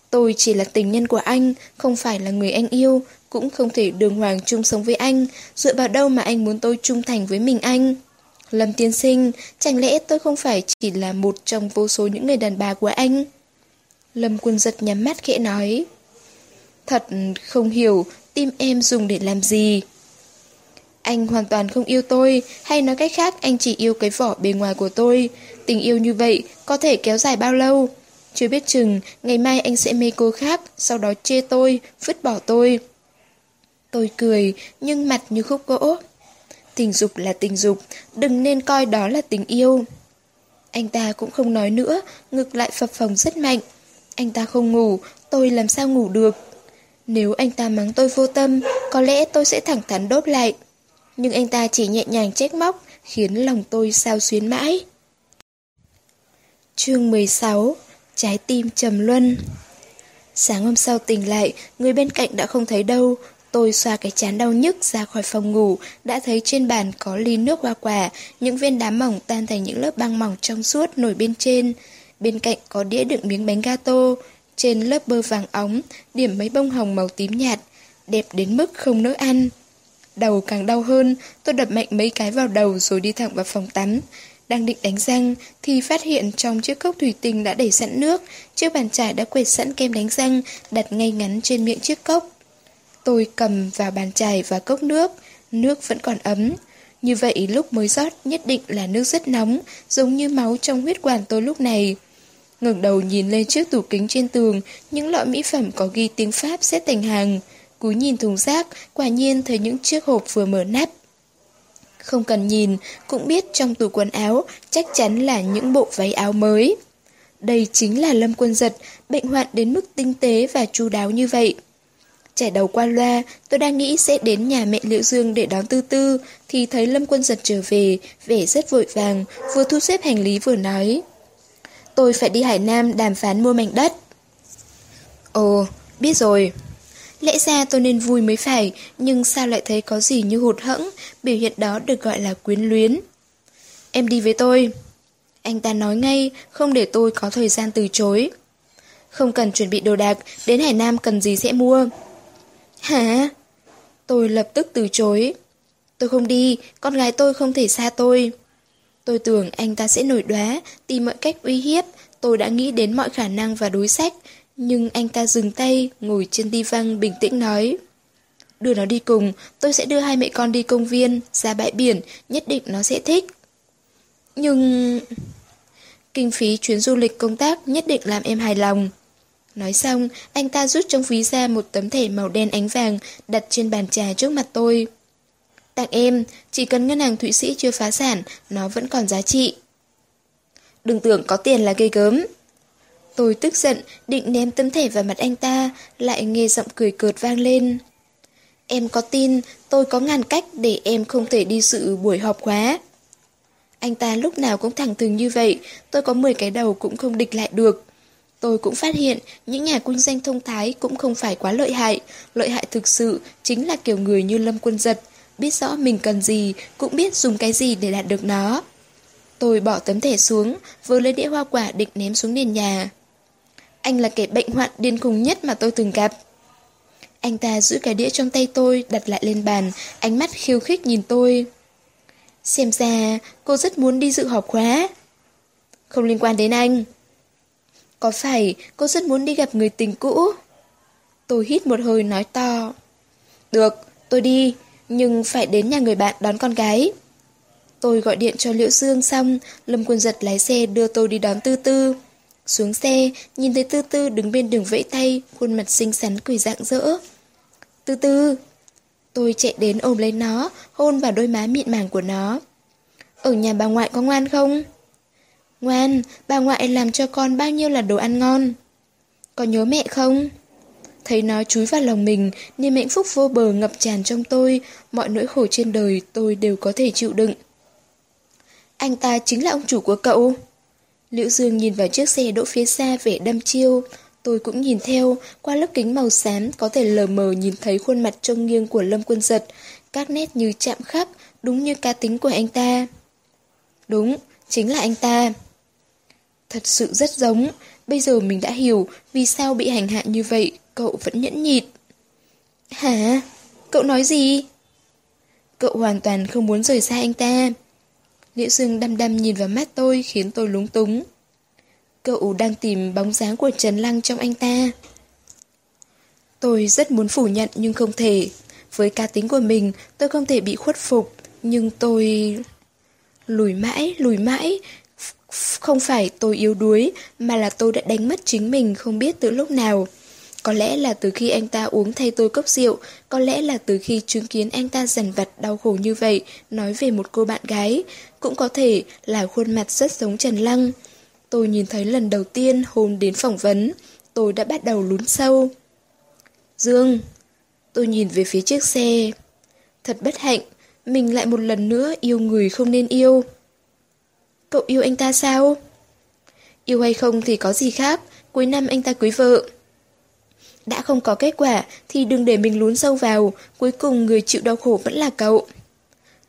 A: Tôi chỉ là tình nhân của anh, không phải là người anh yêu, cũng không thể đường hoàng chung sống với anh, dựa vào đâu mà anh muốn tôi trung thành với mình anh. Lâm tiên sinh, chẳng lẽ tôi không phải chỉ là một trong vô số những người đàn bà của anh? Lâm quân giật nhắm mắt khẽ nói. Thật không hiểu tim em dùng để làm gì. Anh hoàn toàn không yêu tôi, hay nói cách khác anh chỉ yêu cái vỏ bề ngoài của tôi. Tình yêu như vậy có thể kéo dài bao lâu? Chưa biết chừng, ngày mai anh sẽ mê cô khác, sau đó chê tôi, vứt bỏ tôi. Tôi cười, nhưng mặt như khúc gỗ. Tình dục là tình dục, đừng nên coi đó là tình yêu. Anh ta cũng không nói nữa, ngực lại phập phồng rất mạnh. Anh ta không ngủ, tôi làm sao ngủ được. Nếu anh ta mắng tôi vô tâm, có lẽ tôi sẽ thẳng thắn đốt lại. Nhưng anh ta chỉ nhẹ nhàng trách móc, khiến lòng tôi sao xuyến mãi. Chương 16 Trái tim trầm luân Sáng hôm sau tỉnh lại, người bên cạnh đã không thấy đâu. Tôi xoa cái chán đau nhức ra khỏi phòng ngủ, đã thấy trên bàn có ly nước hoa quả, những viên đá mỏng tan thành những lớp băng mỏng trong suốt nổi bên trên. Bên cạnh có đĩa đựng miếng bánh gato, trên lớp bơ vàng óng, điểm mấy bông hồng màu tím nhạt, đẹp đến mức không nỡ ăn. Đầu càng đau hơn, tôi đập mạnh mấy cái vào đầu rồi đi thẳng vào phòng tắm. đang định đánh răng thì phát hiện trong chiếc cốc thủy tinh đã đầy sẵn nước, chiếc bàn chải đã quệt sẵn kem đánh răng đặt ngay ngắn trên miệng chiếc cốc. Tôi cầm vào bàn chải và cốc nước, nước vẫn còn ấm. Như vậy lúc mới rót nhất định là nước rất nóng, giống như máu trong huyết quản tôi lúc này. ngẩng đầu nhìn lên chiếc tủ kính trên tường, những lọ mỹ phẩm có ghi tiếng Pháp xếp thành hàng. Cúi nhìn thùng rác, quả nhiên thấy những chiếc hộp vừa mở nắp. Không cần nhìn, cũng biết trong tủ quần áo chắc chắn là những bộ váy áo mới. Đây chính là Lâm Quân Giật, bệnh hoạn đến mức tinh tế và chu đáo như vậy. Trẻ đầu qua loa, tôi đang nghĩ sẽ đến nhà mẹ Liễu Dương để đón Tư Tư, thì thấy Lâm Quân Giật trở về, vẻ rất vội vàng, vừa thu xếp hành lý vừa nói. Tôi phải đi Hải Nam đàm phán mua mảnh đất. Ồ, biết rồi. Lẽ ra tôi nên vui mới phải, nhưng sao lại thấy có gì như hụt hẫng, biểu hiện đó được gọi là quyến luyến. Em đi với tôi. Anh ta nói ngay, không để tôi có thời gian từ chối. Không cần chuẩn bị đồ đạc, đến Hải Nam cần gì sẽ mua. Hả? Tôi lập tức từ chối. Tôi không đi, con gái tôi không thể xa tôi. Tôi tưởng anh ta sẽ nổi đoá, tìm mọi cách uy hiếp. Tôi đã nghĩ đến mọi khả năng và đối sách. Nhưng anh ta dừng tay, ngồi trên đi văng bình tĩnh nói. Đưa nó đi cùng, tôi sẽ đưa hai mẹ con đi công viên, ra bãi biển, nhất định nó sẽ thích. Nhưng... Kinh phí chuyến du lịch công tác nhất định làm em hài lòng. Nói xong, anh ta rút trong ví ra một tấm thẻ màu đen ánh vàng đặt trên bàn trà trước mặt tôi. Tặng em, chỉ cần ngân hàng Thụy Sĩ chưa phá sản, nó vẫn còn giá trị. Đừng tưởng có tiền là gây gớm. Tôi tức giận, định ném tấm thẻ vào mặt anh ta, lại nghe giọng cười cợt vang lên. Em có tin, tôi có ngàn cách để em không thể đi sự buổi họp khóa. Anh ta lúc nào cũng thẳng thừng như vậy, tôi có 10 cái đầu cũng không địch lại được. Tôi cũng phát hiện những nhà quân danh thông thái cũng không phải quá lợi hại. Lợi hại thực sự chính là kiểu người như Lâm Quân Giật, biết rõ mình cần gì, cũng biết dùng cái gì để đạt được nó. Tôi bỏ tấm thẻ xuống, vừa lấy đĩa hoa quả định ném xuống nền nhà. Anh là kẻ bệnh hoạn điên khùng nhất mà tôi từng gặp. Anh ta giữ cái đĩa trong tay tôi, đặt lại lên bàn, ánh mắt khiêu khích nhìn tôi. Xem ra, cô rất muốn đi dự họp khóa. Không liên quan đến anh. Có phải cô rất muốn đi gặp người tình cũ? Tôi hít một hơi nói to. Được, tôi đi, nhưng phải đến nhà người bạn đón con gái. Tôi gọi điện cho Liễu Dương xong, Lâm Quân Giật lái xe đưa tôi đi đón Tư Tư. Xuống xe, nhìn thấy Tư Tư đứng bên đường vẫy tay, khuôn mặt xinh xắn cười rạng rỡ. Tư Tư! Tôi chạy đến ôm lấy nó, hôn vào đôi má mịn màng của nó. Ở nhà bà ngoại có ngoan không? Ngoan, bà ngoại làm cho con bao nhiêu là đồ ăn ngon. Có nhớ mẹ không? Thấy nó chúi vào lòng mình, niềm hạnh phúc vô bờ ngập tràn trong tôi, mọi nỗi khổ trên đời tôi đều có thể chịu đựng. Anh ta chính là ông chủ của cậu. Liễu Dương nhìn vào chiếc xe đỗ phía xa vẻ đâm chiêu. Tôi cũng nhìn theo, qua lớp kính màu xám có thể lờ mờ nhìn thấy khuôn mặt trông nghiêng của Lâm Quân Giật, các nét như chạm khắc, đúng như cá tính của anh ta. Đúng, chính là anh ta. Thật sự rất giống, bây giờ mình đã hiểu vì sao bị hành hạ như vậy, cậu vẫn nhẫn nhịt. Hả? Cậu nói gì? Cậu hoàn toàn không muốn rời xa anh ta. Liễu Dương đăm đăm nhìn vào mắt tôi khiến tôi lúng túng. Cậu đang tìm bóng dáng của Trần Lăng trong anh ta. Tôi rất muốn phủ nhận nhưng không thể. Với cá tính của mình, tôi không thể bị khuất phục. Nhưng tôi... Lùi mãi, lùi mãi, không phải tôi yếu đuối, mà là tôi đã đánh mất chính mình không biết từ lúc nào. Có lẽ là từ khi anh ta uống thay tôi cốc rượu, có lẽ là từ khi chứng kiến anh ta dằn vặt đau khổ như vậy, nói về một cô bạn gái, cũng có thể là khuôn mặt rất giống Trần Lăng. Tôi nhìn thấy lần đầu tiên hôm đến phỏng vấn, tôi đã bắt đầu lún sâu. Dương, tôi nhìn về phía chiếc xe. Thật bất hạnh, mình lại một lần nữa yêu người không nên yêu. Cậu yêu anh ta sao? Yêu hay không thì có gì khác, cuối năm anh ta cưới vợ. Đã không có kết quả thì đừng để mình lún sâu vào, cuối cùng người chịu đau khổ vẫn là cậu.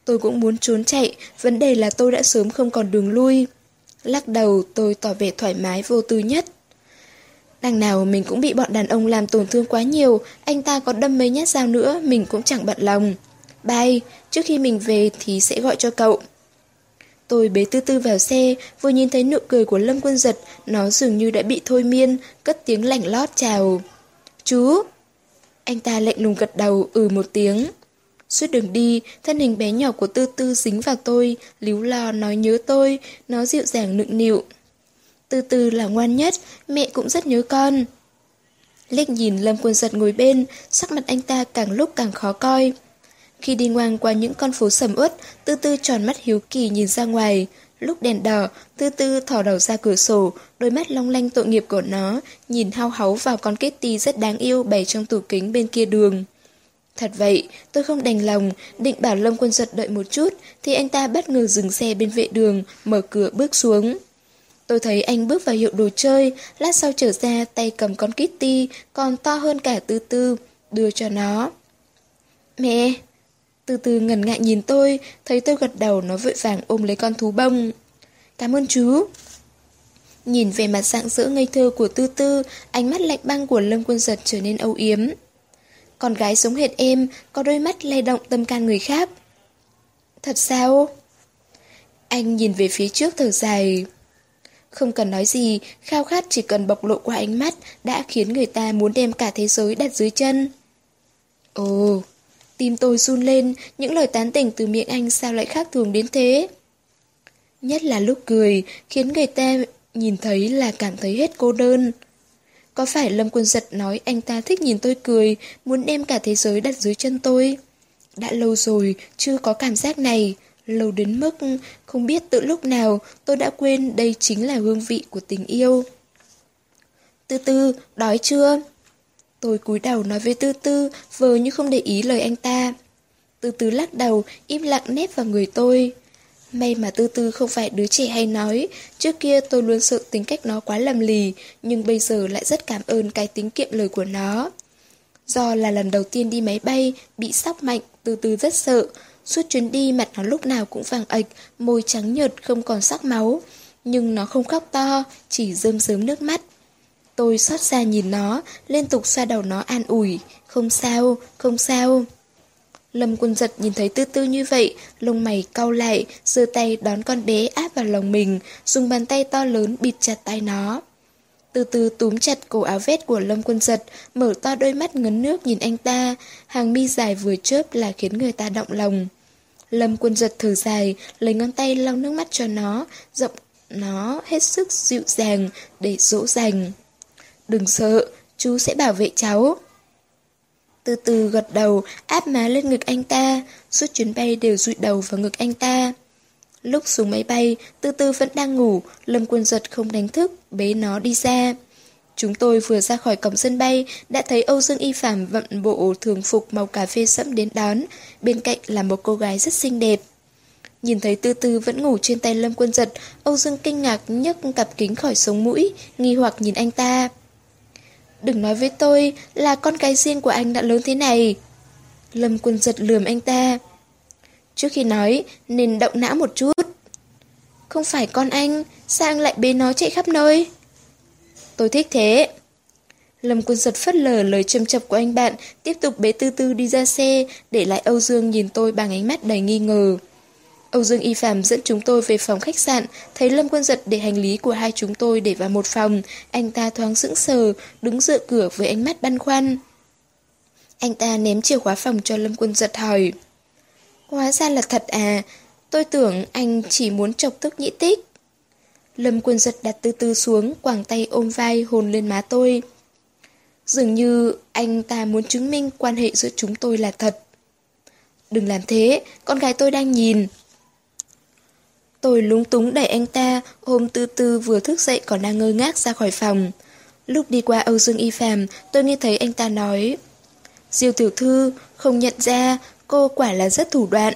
A: Tôi cũng muốn trốn chạy, vấn đề là tôi đã sớm không còn đường lui. Lắc đầu tôi tỏ vẻ thoải mái vô tư nhất. Đằng nào mình cũng bị bọn đàn ông làm tổn thương quá nhiều, anh ta có đâm mấy nhát dao nữa, mình cũng chẳng bận lòng. Bye, trước khi mình về thì sẽ gọi cho cậu. Tôi bế tư tư vào xe, vừa nhìn thấy nụ cười của Lâm Quân Giật, nó dường như đã bị thôi miên, cất tiếng lạnh lót chào. Chú! Anh ta lạnh lùng gật đầu, ừ một tiếng. Suốt đường đi, thân hình bé nhỏ của Tư Tư dính vào tôi, líu lo nói nhớ tôi, nó dịu dàng nựng nịu. Tư Tư là ngoan nhất, mẹ cũng rất nhớ con. Liếc nhìn Lâm Quân Giật ngồi bên, sắc mặt anh ta càng lúc càng khó coi. Khi đi ngang qua những con phố sầm uất, Tư Tư tròn mắt hiếu kỳ nhìn ra ngoài. Lúc đèn đỏ, Tư Tư thò đầu ra cửa sổ, đôi mắt long lanh tội nghiệp của nó, nhìn hao háu vào con Kitty rất đáng yêu bày trong tủ kính bên kia đường. Thật vậy, tôi không đành lòng, định bảo Lâm Quân Giật đợi một chút, thì anh ta bất ngờ dừng xe bên vệ đường, mở cửa bước xuống. Tôi thấy anh bước vào hiệu đồ chơi, lát sau trở ra tay cầm con Kitty, còn to hơn cả Tư Tư, đưa cho nó. Mẹ! Từ từ ngần ngại nhìn tôi, thấy tôi gật đầu nó vội vàng ôm lấy con thú bông. Cảm ơn chú. Nhìn về mặt dạng dỡ ngây thơ của Tư Tư, ánh mắt lạnh băng của Lâm Quân Giật trở nên âu yếm. Con gái sống hệt em, có đôi mắt lay động tâm can người khác. Thật sao? Anh nhìn về phía trước thở dài. Không cần nói gì, khao khát chỉ cần bộc lộ qua ánh mắt đã khiến người ta muốn đem cả thế giới đặt dưới chân. Ồ, tim tôi run lên, những lời tán tỉnh từ miệng anh sao lại khác thường đến thế? Nhất là lúc cười, khiến người ta nhìn thấy là cảm thấy hết cô đơn. Có phải Lâm Quân Giật nói anh ta thích nhìn tôi cười, muốn đem cả thế giới đặt dưới chân tôi? Đã lâu rồi, chưa có cảm giác này. Lâu đến mức không biết từ lúc nào tôi đã quên đây chính là hương vị của tình yêu. Tư tư, đói chưa? Tôi cúi đầu nói với Tư Tư, vờ như không để ý lời anh ta. Tư Tư lắc đầu, im lặng nép vào người tôi. May mà Tư Tư không phải đứa trẻ hay nói, trước kia tôi luôn sợ tính cách nó quá lầm lì, nhưng bây giờ lại rất cảm ơn cái tính kiệm lời của nó. Do là lần đầu tiên đi máy bay, bị sóc mạnh, Tư Tư rất sợ. Suốt chuyến đi mặt nó lúc nào cũng vàng ạch, môi trắng nhợt không còn sắc máu. Nhưng nó không khóc to, chỉ rơm rớm nước mắt. Tôi xót xa nhìn nó, liên tục xoa đầu nó an ủi. Không sao, không sao. Lâm quân giật nhìn thấy tư tư như vậy, lông mày cau lại, giơ tay đón con bé áp vào lòng mình, dùng bàn tay to lớn bịt chặt tay nó. Từ từ túm chặt cổ áo vét của Lâm quân giật, mở to đôi mắt ngấn nước nhìn anh ta, hàng mi dài vừa chớp là khiến người ta động lòng. Lâm quân giật thở dài, lấy ngón tay lau nước mắt cho nó, giọng nó hết sức dịu dàng để dỗ dành. Đừng sợ, chú sẽ bảo vệ cháu. Từ từ gật đầu, áp má lên ngực anh ta, suốt chuyến bay đều rụi đầu vào ngực anh ta. Lúc xuống máy bay, từ từ vẫn đang ngủ, Lâm Quân Giật không đánh thức, bế nó đi ra. Chúng tôi vừa ra khỏi cổng sân bay, đã thấy Âu Dương Y Phạm vận bộ thường phục màu cà phê sẫm đến đón, bên cạnh là một cô gái rất xinh đẹp. Nhìn thấy Tư Tư vẫn ngủ trên tay Lâm Quân Giật, Âu Dương kinh ngạc nhấc cặp kính khỏi sống mũi, nghi hoặc nhìn anh ta. Đừng nói với tôi là con cái riêng của anh đã lớn thế này. Lâm quân giật lườm anh ta. Trước khi nói, nên động não một chút. Không phải con anh, sao anh lại bế nó chạy khắp nơi? Tôi thích thế. Lâm quân giật phất lờ lời châm chập của anh bạn, tiếp tục bế tư tư đi ra xe, để lại Âu Dương nhìn tôi bằng ánh mắt đầy nghi ngờ. Âu Dương Y Phạm dẫn chúng tôi về phòng khách sạn, thấy Lâm Quân Giật để hành lý của hai chúng tôi để vào một phòng, anh ta thoáng sững sờ, đứng dựa cửa với ánh mắt băn khoăn. Anh ta ném chìa khóa phòng cho Lâm Quân Giật hỏi. Hóa ra là thật à, tôi tưởng anh chỉ muốn chọc tức nhĩ tích. Lâm Quân Giật đặt từ từ xuống, quàng tay ôm vai hồn lên má tôi. Dường như anh ta muốn chứng minh quan hệ giữa chúng tôi là thật. Đừng làm thế, con gái tôi đang nhìn. Tôi lúng túng đẩy anh ta, hôm tư tư vừa thức dậy còn đang ngơ ngác ra khỏi phòng. Lúc đi qua Âu Dương Y Phạm, tôi nghe thấy anh ta nói Diêu tiểu thư, không nhận ra, cô quả là rất thủ đoạn.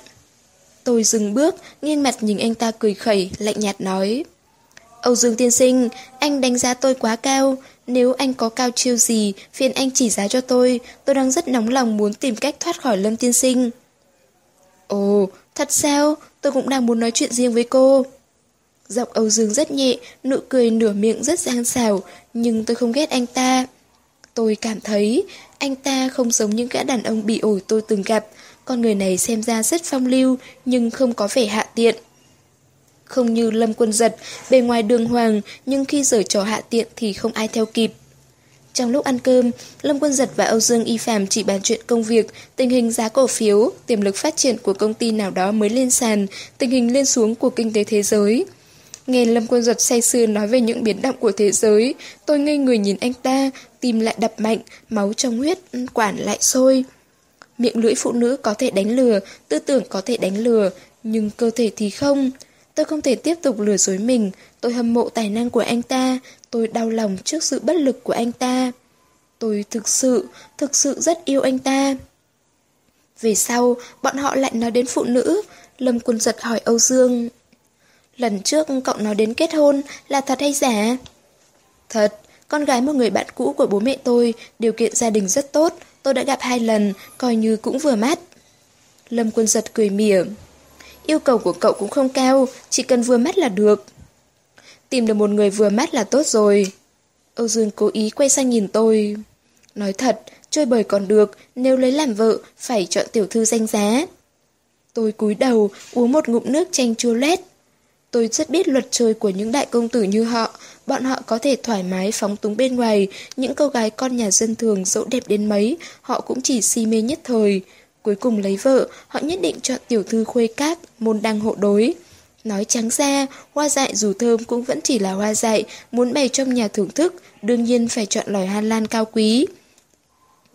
A: Tôi dừng bước, nghiêng mặt nhìn anh ta cười khẩy, lạnh nhạt nói Âu Dương tiên sinh, anh đánh giá tôi quá cao, nếu anh có cao chiêu gì, phiền anh chỉ giá cho tôi, tôi đang rất nóng lòng muốn tìm cách thoát khỏi Lâm tiên sinh. Ồ, thật sao? Tôi cũng đang muốn nói chuyện riêng với cô. Giọng Âu Dương rất nhẹ, nụ cười nửa miệng rất gian xảo, nhưng tôi không ghét anh ta. Tôi cảm thấy anh ta không giống những gã đàn ông bị ổi tôi từng gặp. Con người này xem ra rất phong lưu, nhưng không có vẻ hạ tiện. Không như Lâm Quân Giật, bề ngoài đường hoàng, nhưng khi giở trò hạ tiện thì không ai theo kịp. Trong lúc ăn cơm, Lâm Quân Giật và Âu Dương Y Phạm chỉ bàn chuyện công việc, tình hình giá cổ phiếu, tiềm lực phát triển của công ty nào đó mới lên sàn, tình hình lên xuống của kinh tế thế giới. Nghe Lâm Quân Giật say sưa nói về những biến động của thế giới, tôi ngây người nhìn anh ta, tim lại đập mạnh, máu trong huyết, ừ, quản lại sôi. Miệng lưỡi phụ nữ có thể đánh lừa, tư tưởng có thể đánh lừa, nhưng cơ thể thì không. Tôi không thể tiếp tục lừa dối mình, tôi hâm mộ tài năng của anh ta, tôi đau lòng trước sự bất lực của anh ta. Tôi thực sự, thực sự rất yêu anh ta. Về sau, bọn họ lại nói đến phụ nữ, Lâm Quân Giật hỏi Âu Dương. Lần trước cậu nói đến kết hôn là thật hay giả? Thật, con gái một người bạn cũ của bố mẹ tôi, điều kiện gia đình rất tốt, tôi đã gặp hai lần, coi như cũng vừa mắt. Lâm Quân Giật cười mỉa. Yêu cầu của cậu cũng không cao, chỉ cần vừa mắt là được. Tìm được một người vừa mắt là tốt rồi. Âu Dương cố ý quay sang nhìn tôi. Nói thật, chơi bời còn được, nếu lấy làm vợ, phải chọn tiểu thư danh giá. Tôi cúi đầu, uống một ngụm nước chanh chua lét. Tôi rất biết luật chơi của những đại công tử như họ, bọn họ có thể thoải mái phóng túng bên ngoài, những cô gái con nhà dân thường dẫu đẹp đến mấy, họ cũng chỉ si mê nhất thời. Cuối cùng lấy vợ, họ nhất định chọn tiểu thư khuê cát, môn đăng hộ đối. Nói trắng ra, hoa dại dù thơm cũng vẫn chỉ là hoa dại, muốn bày trong nhà thưởng thức, đương nhiên phải chọn loài hoa lan cao quý.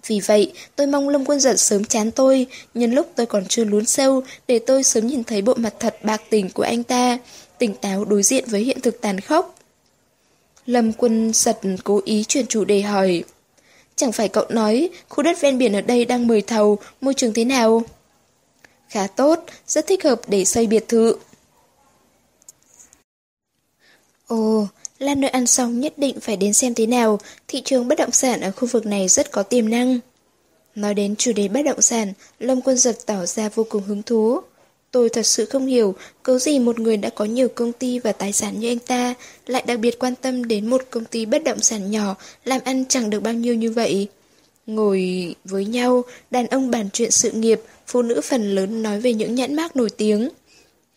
A: Vì vậy, tôi mong Lâm Quân Giật sớm chán tôi, nhân lúc tôi còn chưa lún sâu, để tôi sớm nhìn thấy bộ mặt thật bạc tình của anh ta, tỉnh táo đối diện với hiện thực tàn khốc. Lâm Quân Giật cố ý chuyển chủ đề hỏi. Chẳng phải cậu nói, khu đất ven biển ở đây đang mời thầu, môi trường thế nào? Khá tốt, rất thích hợp để xây biệt thự. Ồ, Lan nơi ăn xong nhất định phải đến xem thế nào, thị trường bất động sản ở khu vực này rất có tiềm năng. Nói đến chủ đề bất động sản, Lâm Quân Giật tỏ ra vô cùng hứng thú. Tôi thật sự không hiểu, cớ gì một người đã có nhiều công ty và tài sản như anh ta lại đặc biệt quan tâm đến một công ty bất động sản nhỏ làm ăn chẳng được bao nhiêu như vậy. Ngồi với nhau, đàn ông bàn chuyện sự nghiệp, phụ nữ phần lớn nói về những nhãn mác nổi tiếng.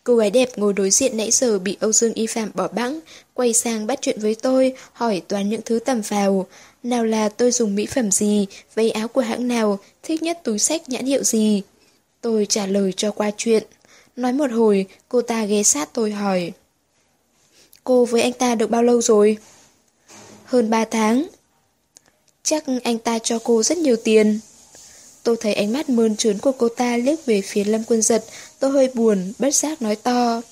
A: Cô gái đẹp ngồi đối diện nãy giờ bị Âu Dương Y Phạm bỏ bẵng, quay sang bắt chuyện với tôi, hỏi toàn những thứ tầm vào. Nào là tôi dùng mỹ phẩm gì, váy áo của hãng nào, thích nhất túi sách nhãn hiệu gì. Tôi trả lời cho qua chuyện. Nói một hồi, cô ta ghé sát tôi hỏi. Cô với anh ta được bao lâu rồi? Hơn 3 tháng. Chắc anh ta cho cô rất nhiều tiền. Tôi thấy ánh mắt mơn trớn của cô ta liếc về phía Lâm Quân Giật, tôi hơi buồn, bất giác nói to.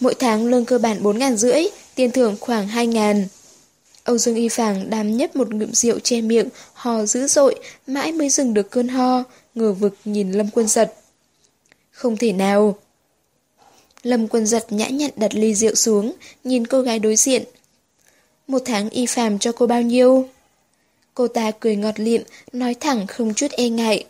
A: Mỗi tháng lương cơ bản 4 ngàn rưỡi, tiền thưởng khoảng 2 ngàn. Âu Dương Y Phàng đàm nhấp một ngụm rượu che miệng, hò dữ dội, mãi mới dừng được cơn ho, ngờ vực nhìn Lâm Quân Giật. Không thể nào. Lâm Quân Giật nhã nhặn đặt ly rượu xuống, nhìn cô gái đối diện. Một tháng Y Phàm cho cô bao nhiêu? Cô ta cười ngọt liệm, nói thẳng không chút e ngại.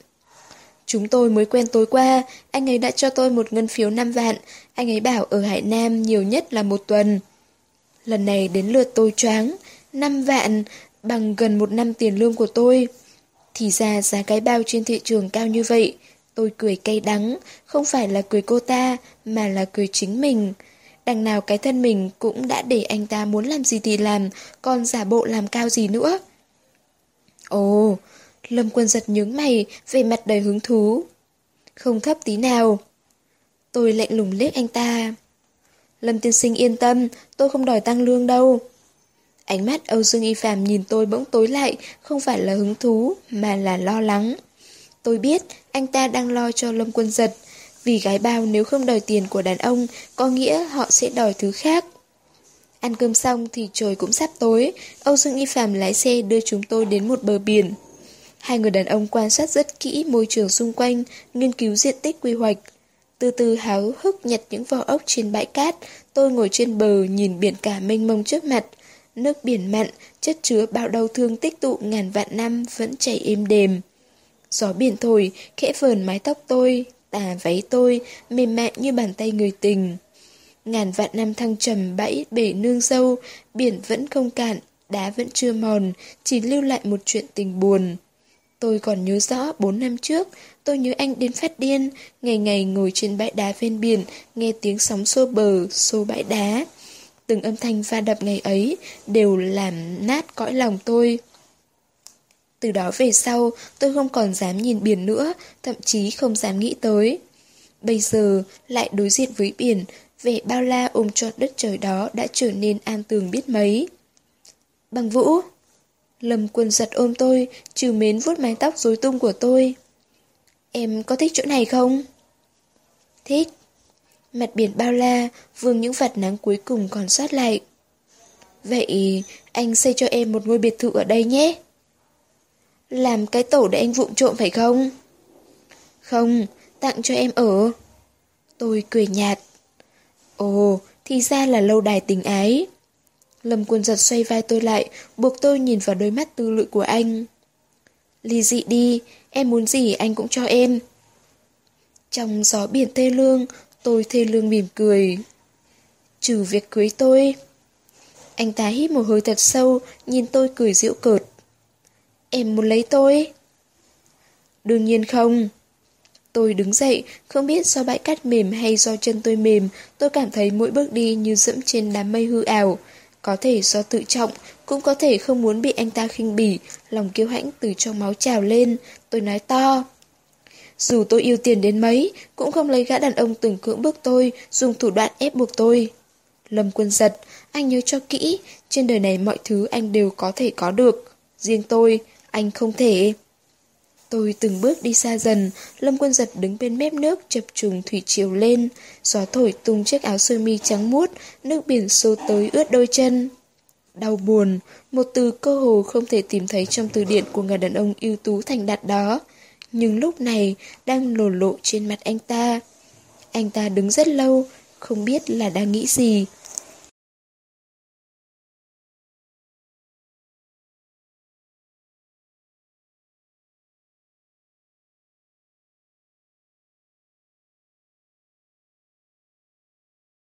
A: Chúng tôi mới quen tối qua, anh ấy đã cho tôi một ngân phiếu 5 vạn, anh ấy bảo ở Hải Nam nhiều nhất là một tuần. Lần này đến lượt tôi choáng, 5 vạn bằng gần một năm tiền lương của tôi. Thì ra giá cái bao trên thị trường cao như vậy, tôi cười cay đắng, không phải là cười cô ta, mà là cười chính mình. Đằng nào cái thân mình cũng đã để anh ta muốn làm gì thì làm, còn giả bộ làm cao gì nữa. Ồ, Lâm Quân giật nhướng mày, vẻ mặt đầy hứng thú. Không thấp tí nào. Tôi lạnh lùng liếc anh ta. Lâm tiên sinh yên tâm, tôi không đòi tăng lương đâu. Ánh mắt Âu Dương Y Phạm nhìn tôi bỗng tối lại, không phải là hứng thú, mà là lo lắng. Tôi biết anh ta đang lo cho Lâm Quân giật, vì gái bao nếu không đòi tiền của đàn ông, có nghĩa họ sẽ đòi thứ khác. Ăn cơm xong thì trời cũng sắp tối, Âu Dương Y Phạm lái xe đưa chúng tôi đến một bờ biển. Hai người đàn ông quan sát rất kỹ môi trường xung quanh, nghiên cứu diện tích quy hoạch. Từ từ háo hức nhặt những vỏ ốc trên bãi cát, tôi ngồi trên bờ nhìn biển cả mênh mông trước mặt. Nước biển mặn, chất chứa bao đau thương tích tụ ngàn vạn năm vẫn chảy êm đềm. Gió biển thổi, khẽ vờn mái tóc tôi, tà váy tôi, mềm mại như bàn tay người tình. Ngàn vạn năm thăng trầm bẫy bể nương sâu, biển vẫn không cạn, đá vẫn chưa mòn, chỉ lưu lại một chuyện tình buồn. Tôi còn nhớ rõ 4 năm trước, tôi nhớ anh đến phát điên, ngày ngày ngồi trên bãi đá ven biển, nghe tiếng sóng xô bờ, xô bãi đá. Từng âm thanh va đập ngày ấy đều làm nát cõi lòng tôi. Từ đó về sau, tôi không còn dám nhìn biển nữa, thậm chí không dám nghĩ tới. Bây giờ, lại đối diện với biển, vẻ bao la ôm trọn đất trời đó đã trở nên an tường biết mấy. Bằng vũ! Lâm quân giật ôm tôi, trừ mến vuốt mái tóc rối tung của tôi. Em có thích chỗ này không? Thích. Mặt biển bao la, vương những vạt nắng cuối cùng còn sót lại. Vậy anh xây cho em một ngôi biệt thự ở đây nhé. Làm cái tổ để anh vụng trộm phải không? Không, tặng cho em ở. Tôi cười nhạt. Ồ, thì ra là lâu đài tình ái. Lâm quân giật xoay vai tôi lại, buộc tôi nhìn vào đôi mắt tư lự của anh. Ly dị đi, em muốn gì anh cũng cho em. Trong gió biển thê lương, tôi thê lương mỉm cười. Trừ việc cưới tôi. Anh ta hít một hơi thật sâu, nhìn tôi cười giễu cợt. Em muốn lấy tôi? Đương nhiên không. Tôi đứng dậy, không biết do bãi cát mềm hay do chân tôi mềm, tôi cảm thấy mỗi bước đi như dẫm trên đám mây hư ảo. Có thể do tự trọng, cũng có thể không muốn bị anh ta khinh bỉ, lòng kiêu hãnh từ trong máu trào lên, tôi nói to. Dù tôi yêu tiền đến mấy, cũng không lấy gã đàn ông từng cưỡng bức tôi, dùng thủ đoạn ép buộc tôi. Lâm quân giật, anh nhớ cho kỹ, trên đời này mọi thứ anh đều có thể có được. Riêng tôi, anh không thể. Tôi từng bước đi xa dần, Lâm Quân Giật đứng bên mép nước chập trùng thủy chiều lên, gió thổi tung chiếc áo sơ mi trắng muốt, nước biển xô tới ướt đôi chân. Đau buồn, một từ cơ hồ không thể tìm thấy trong từ điển của người đàn ông ưu tú thành đạt đó, nhưng lúc này đang lồ lộ trên mặt anh ta. Anh ta đứng rất lâu, không biết là đang nghĩ gì.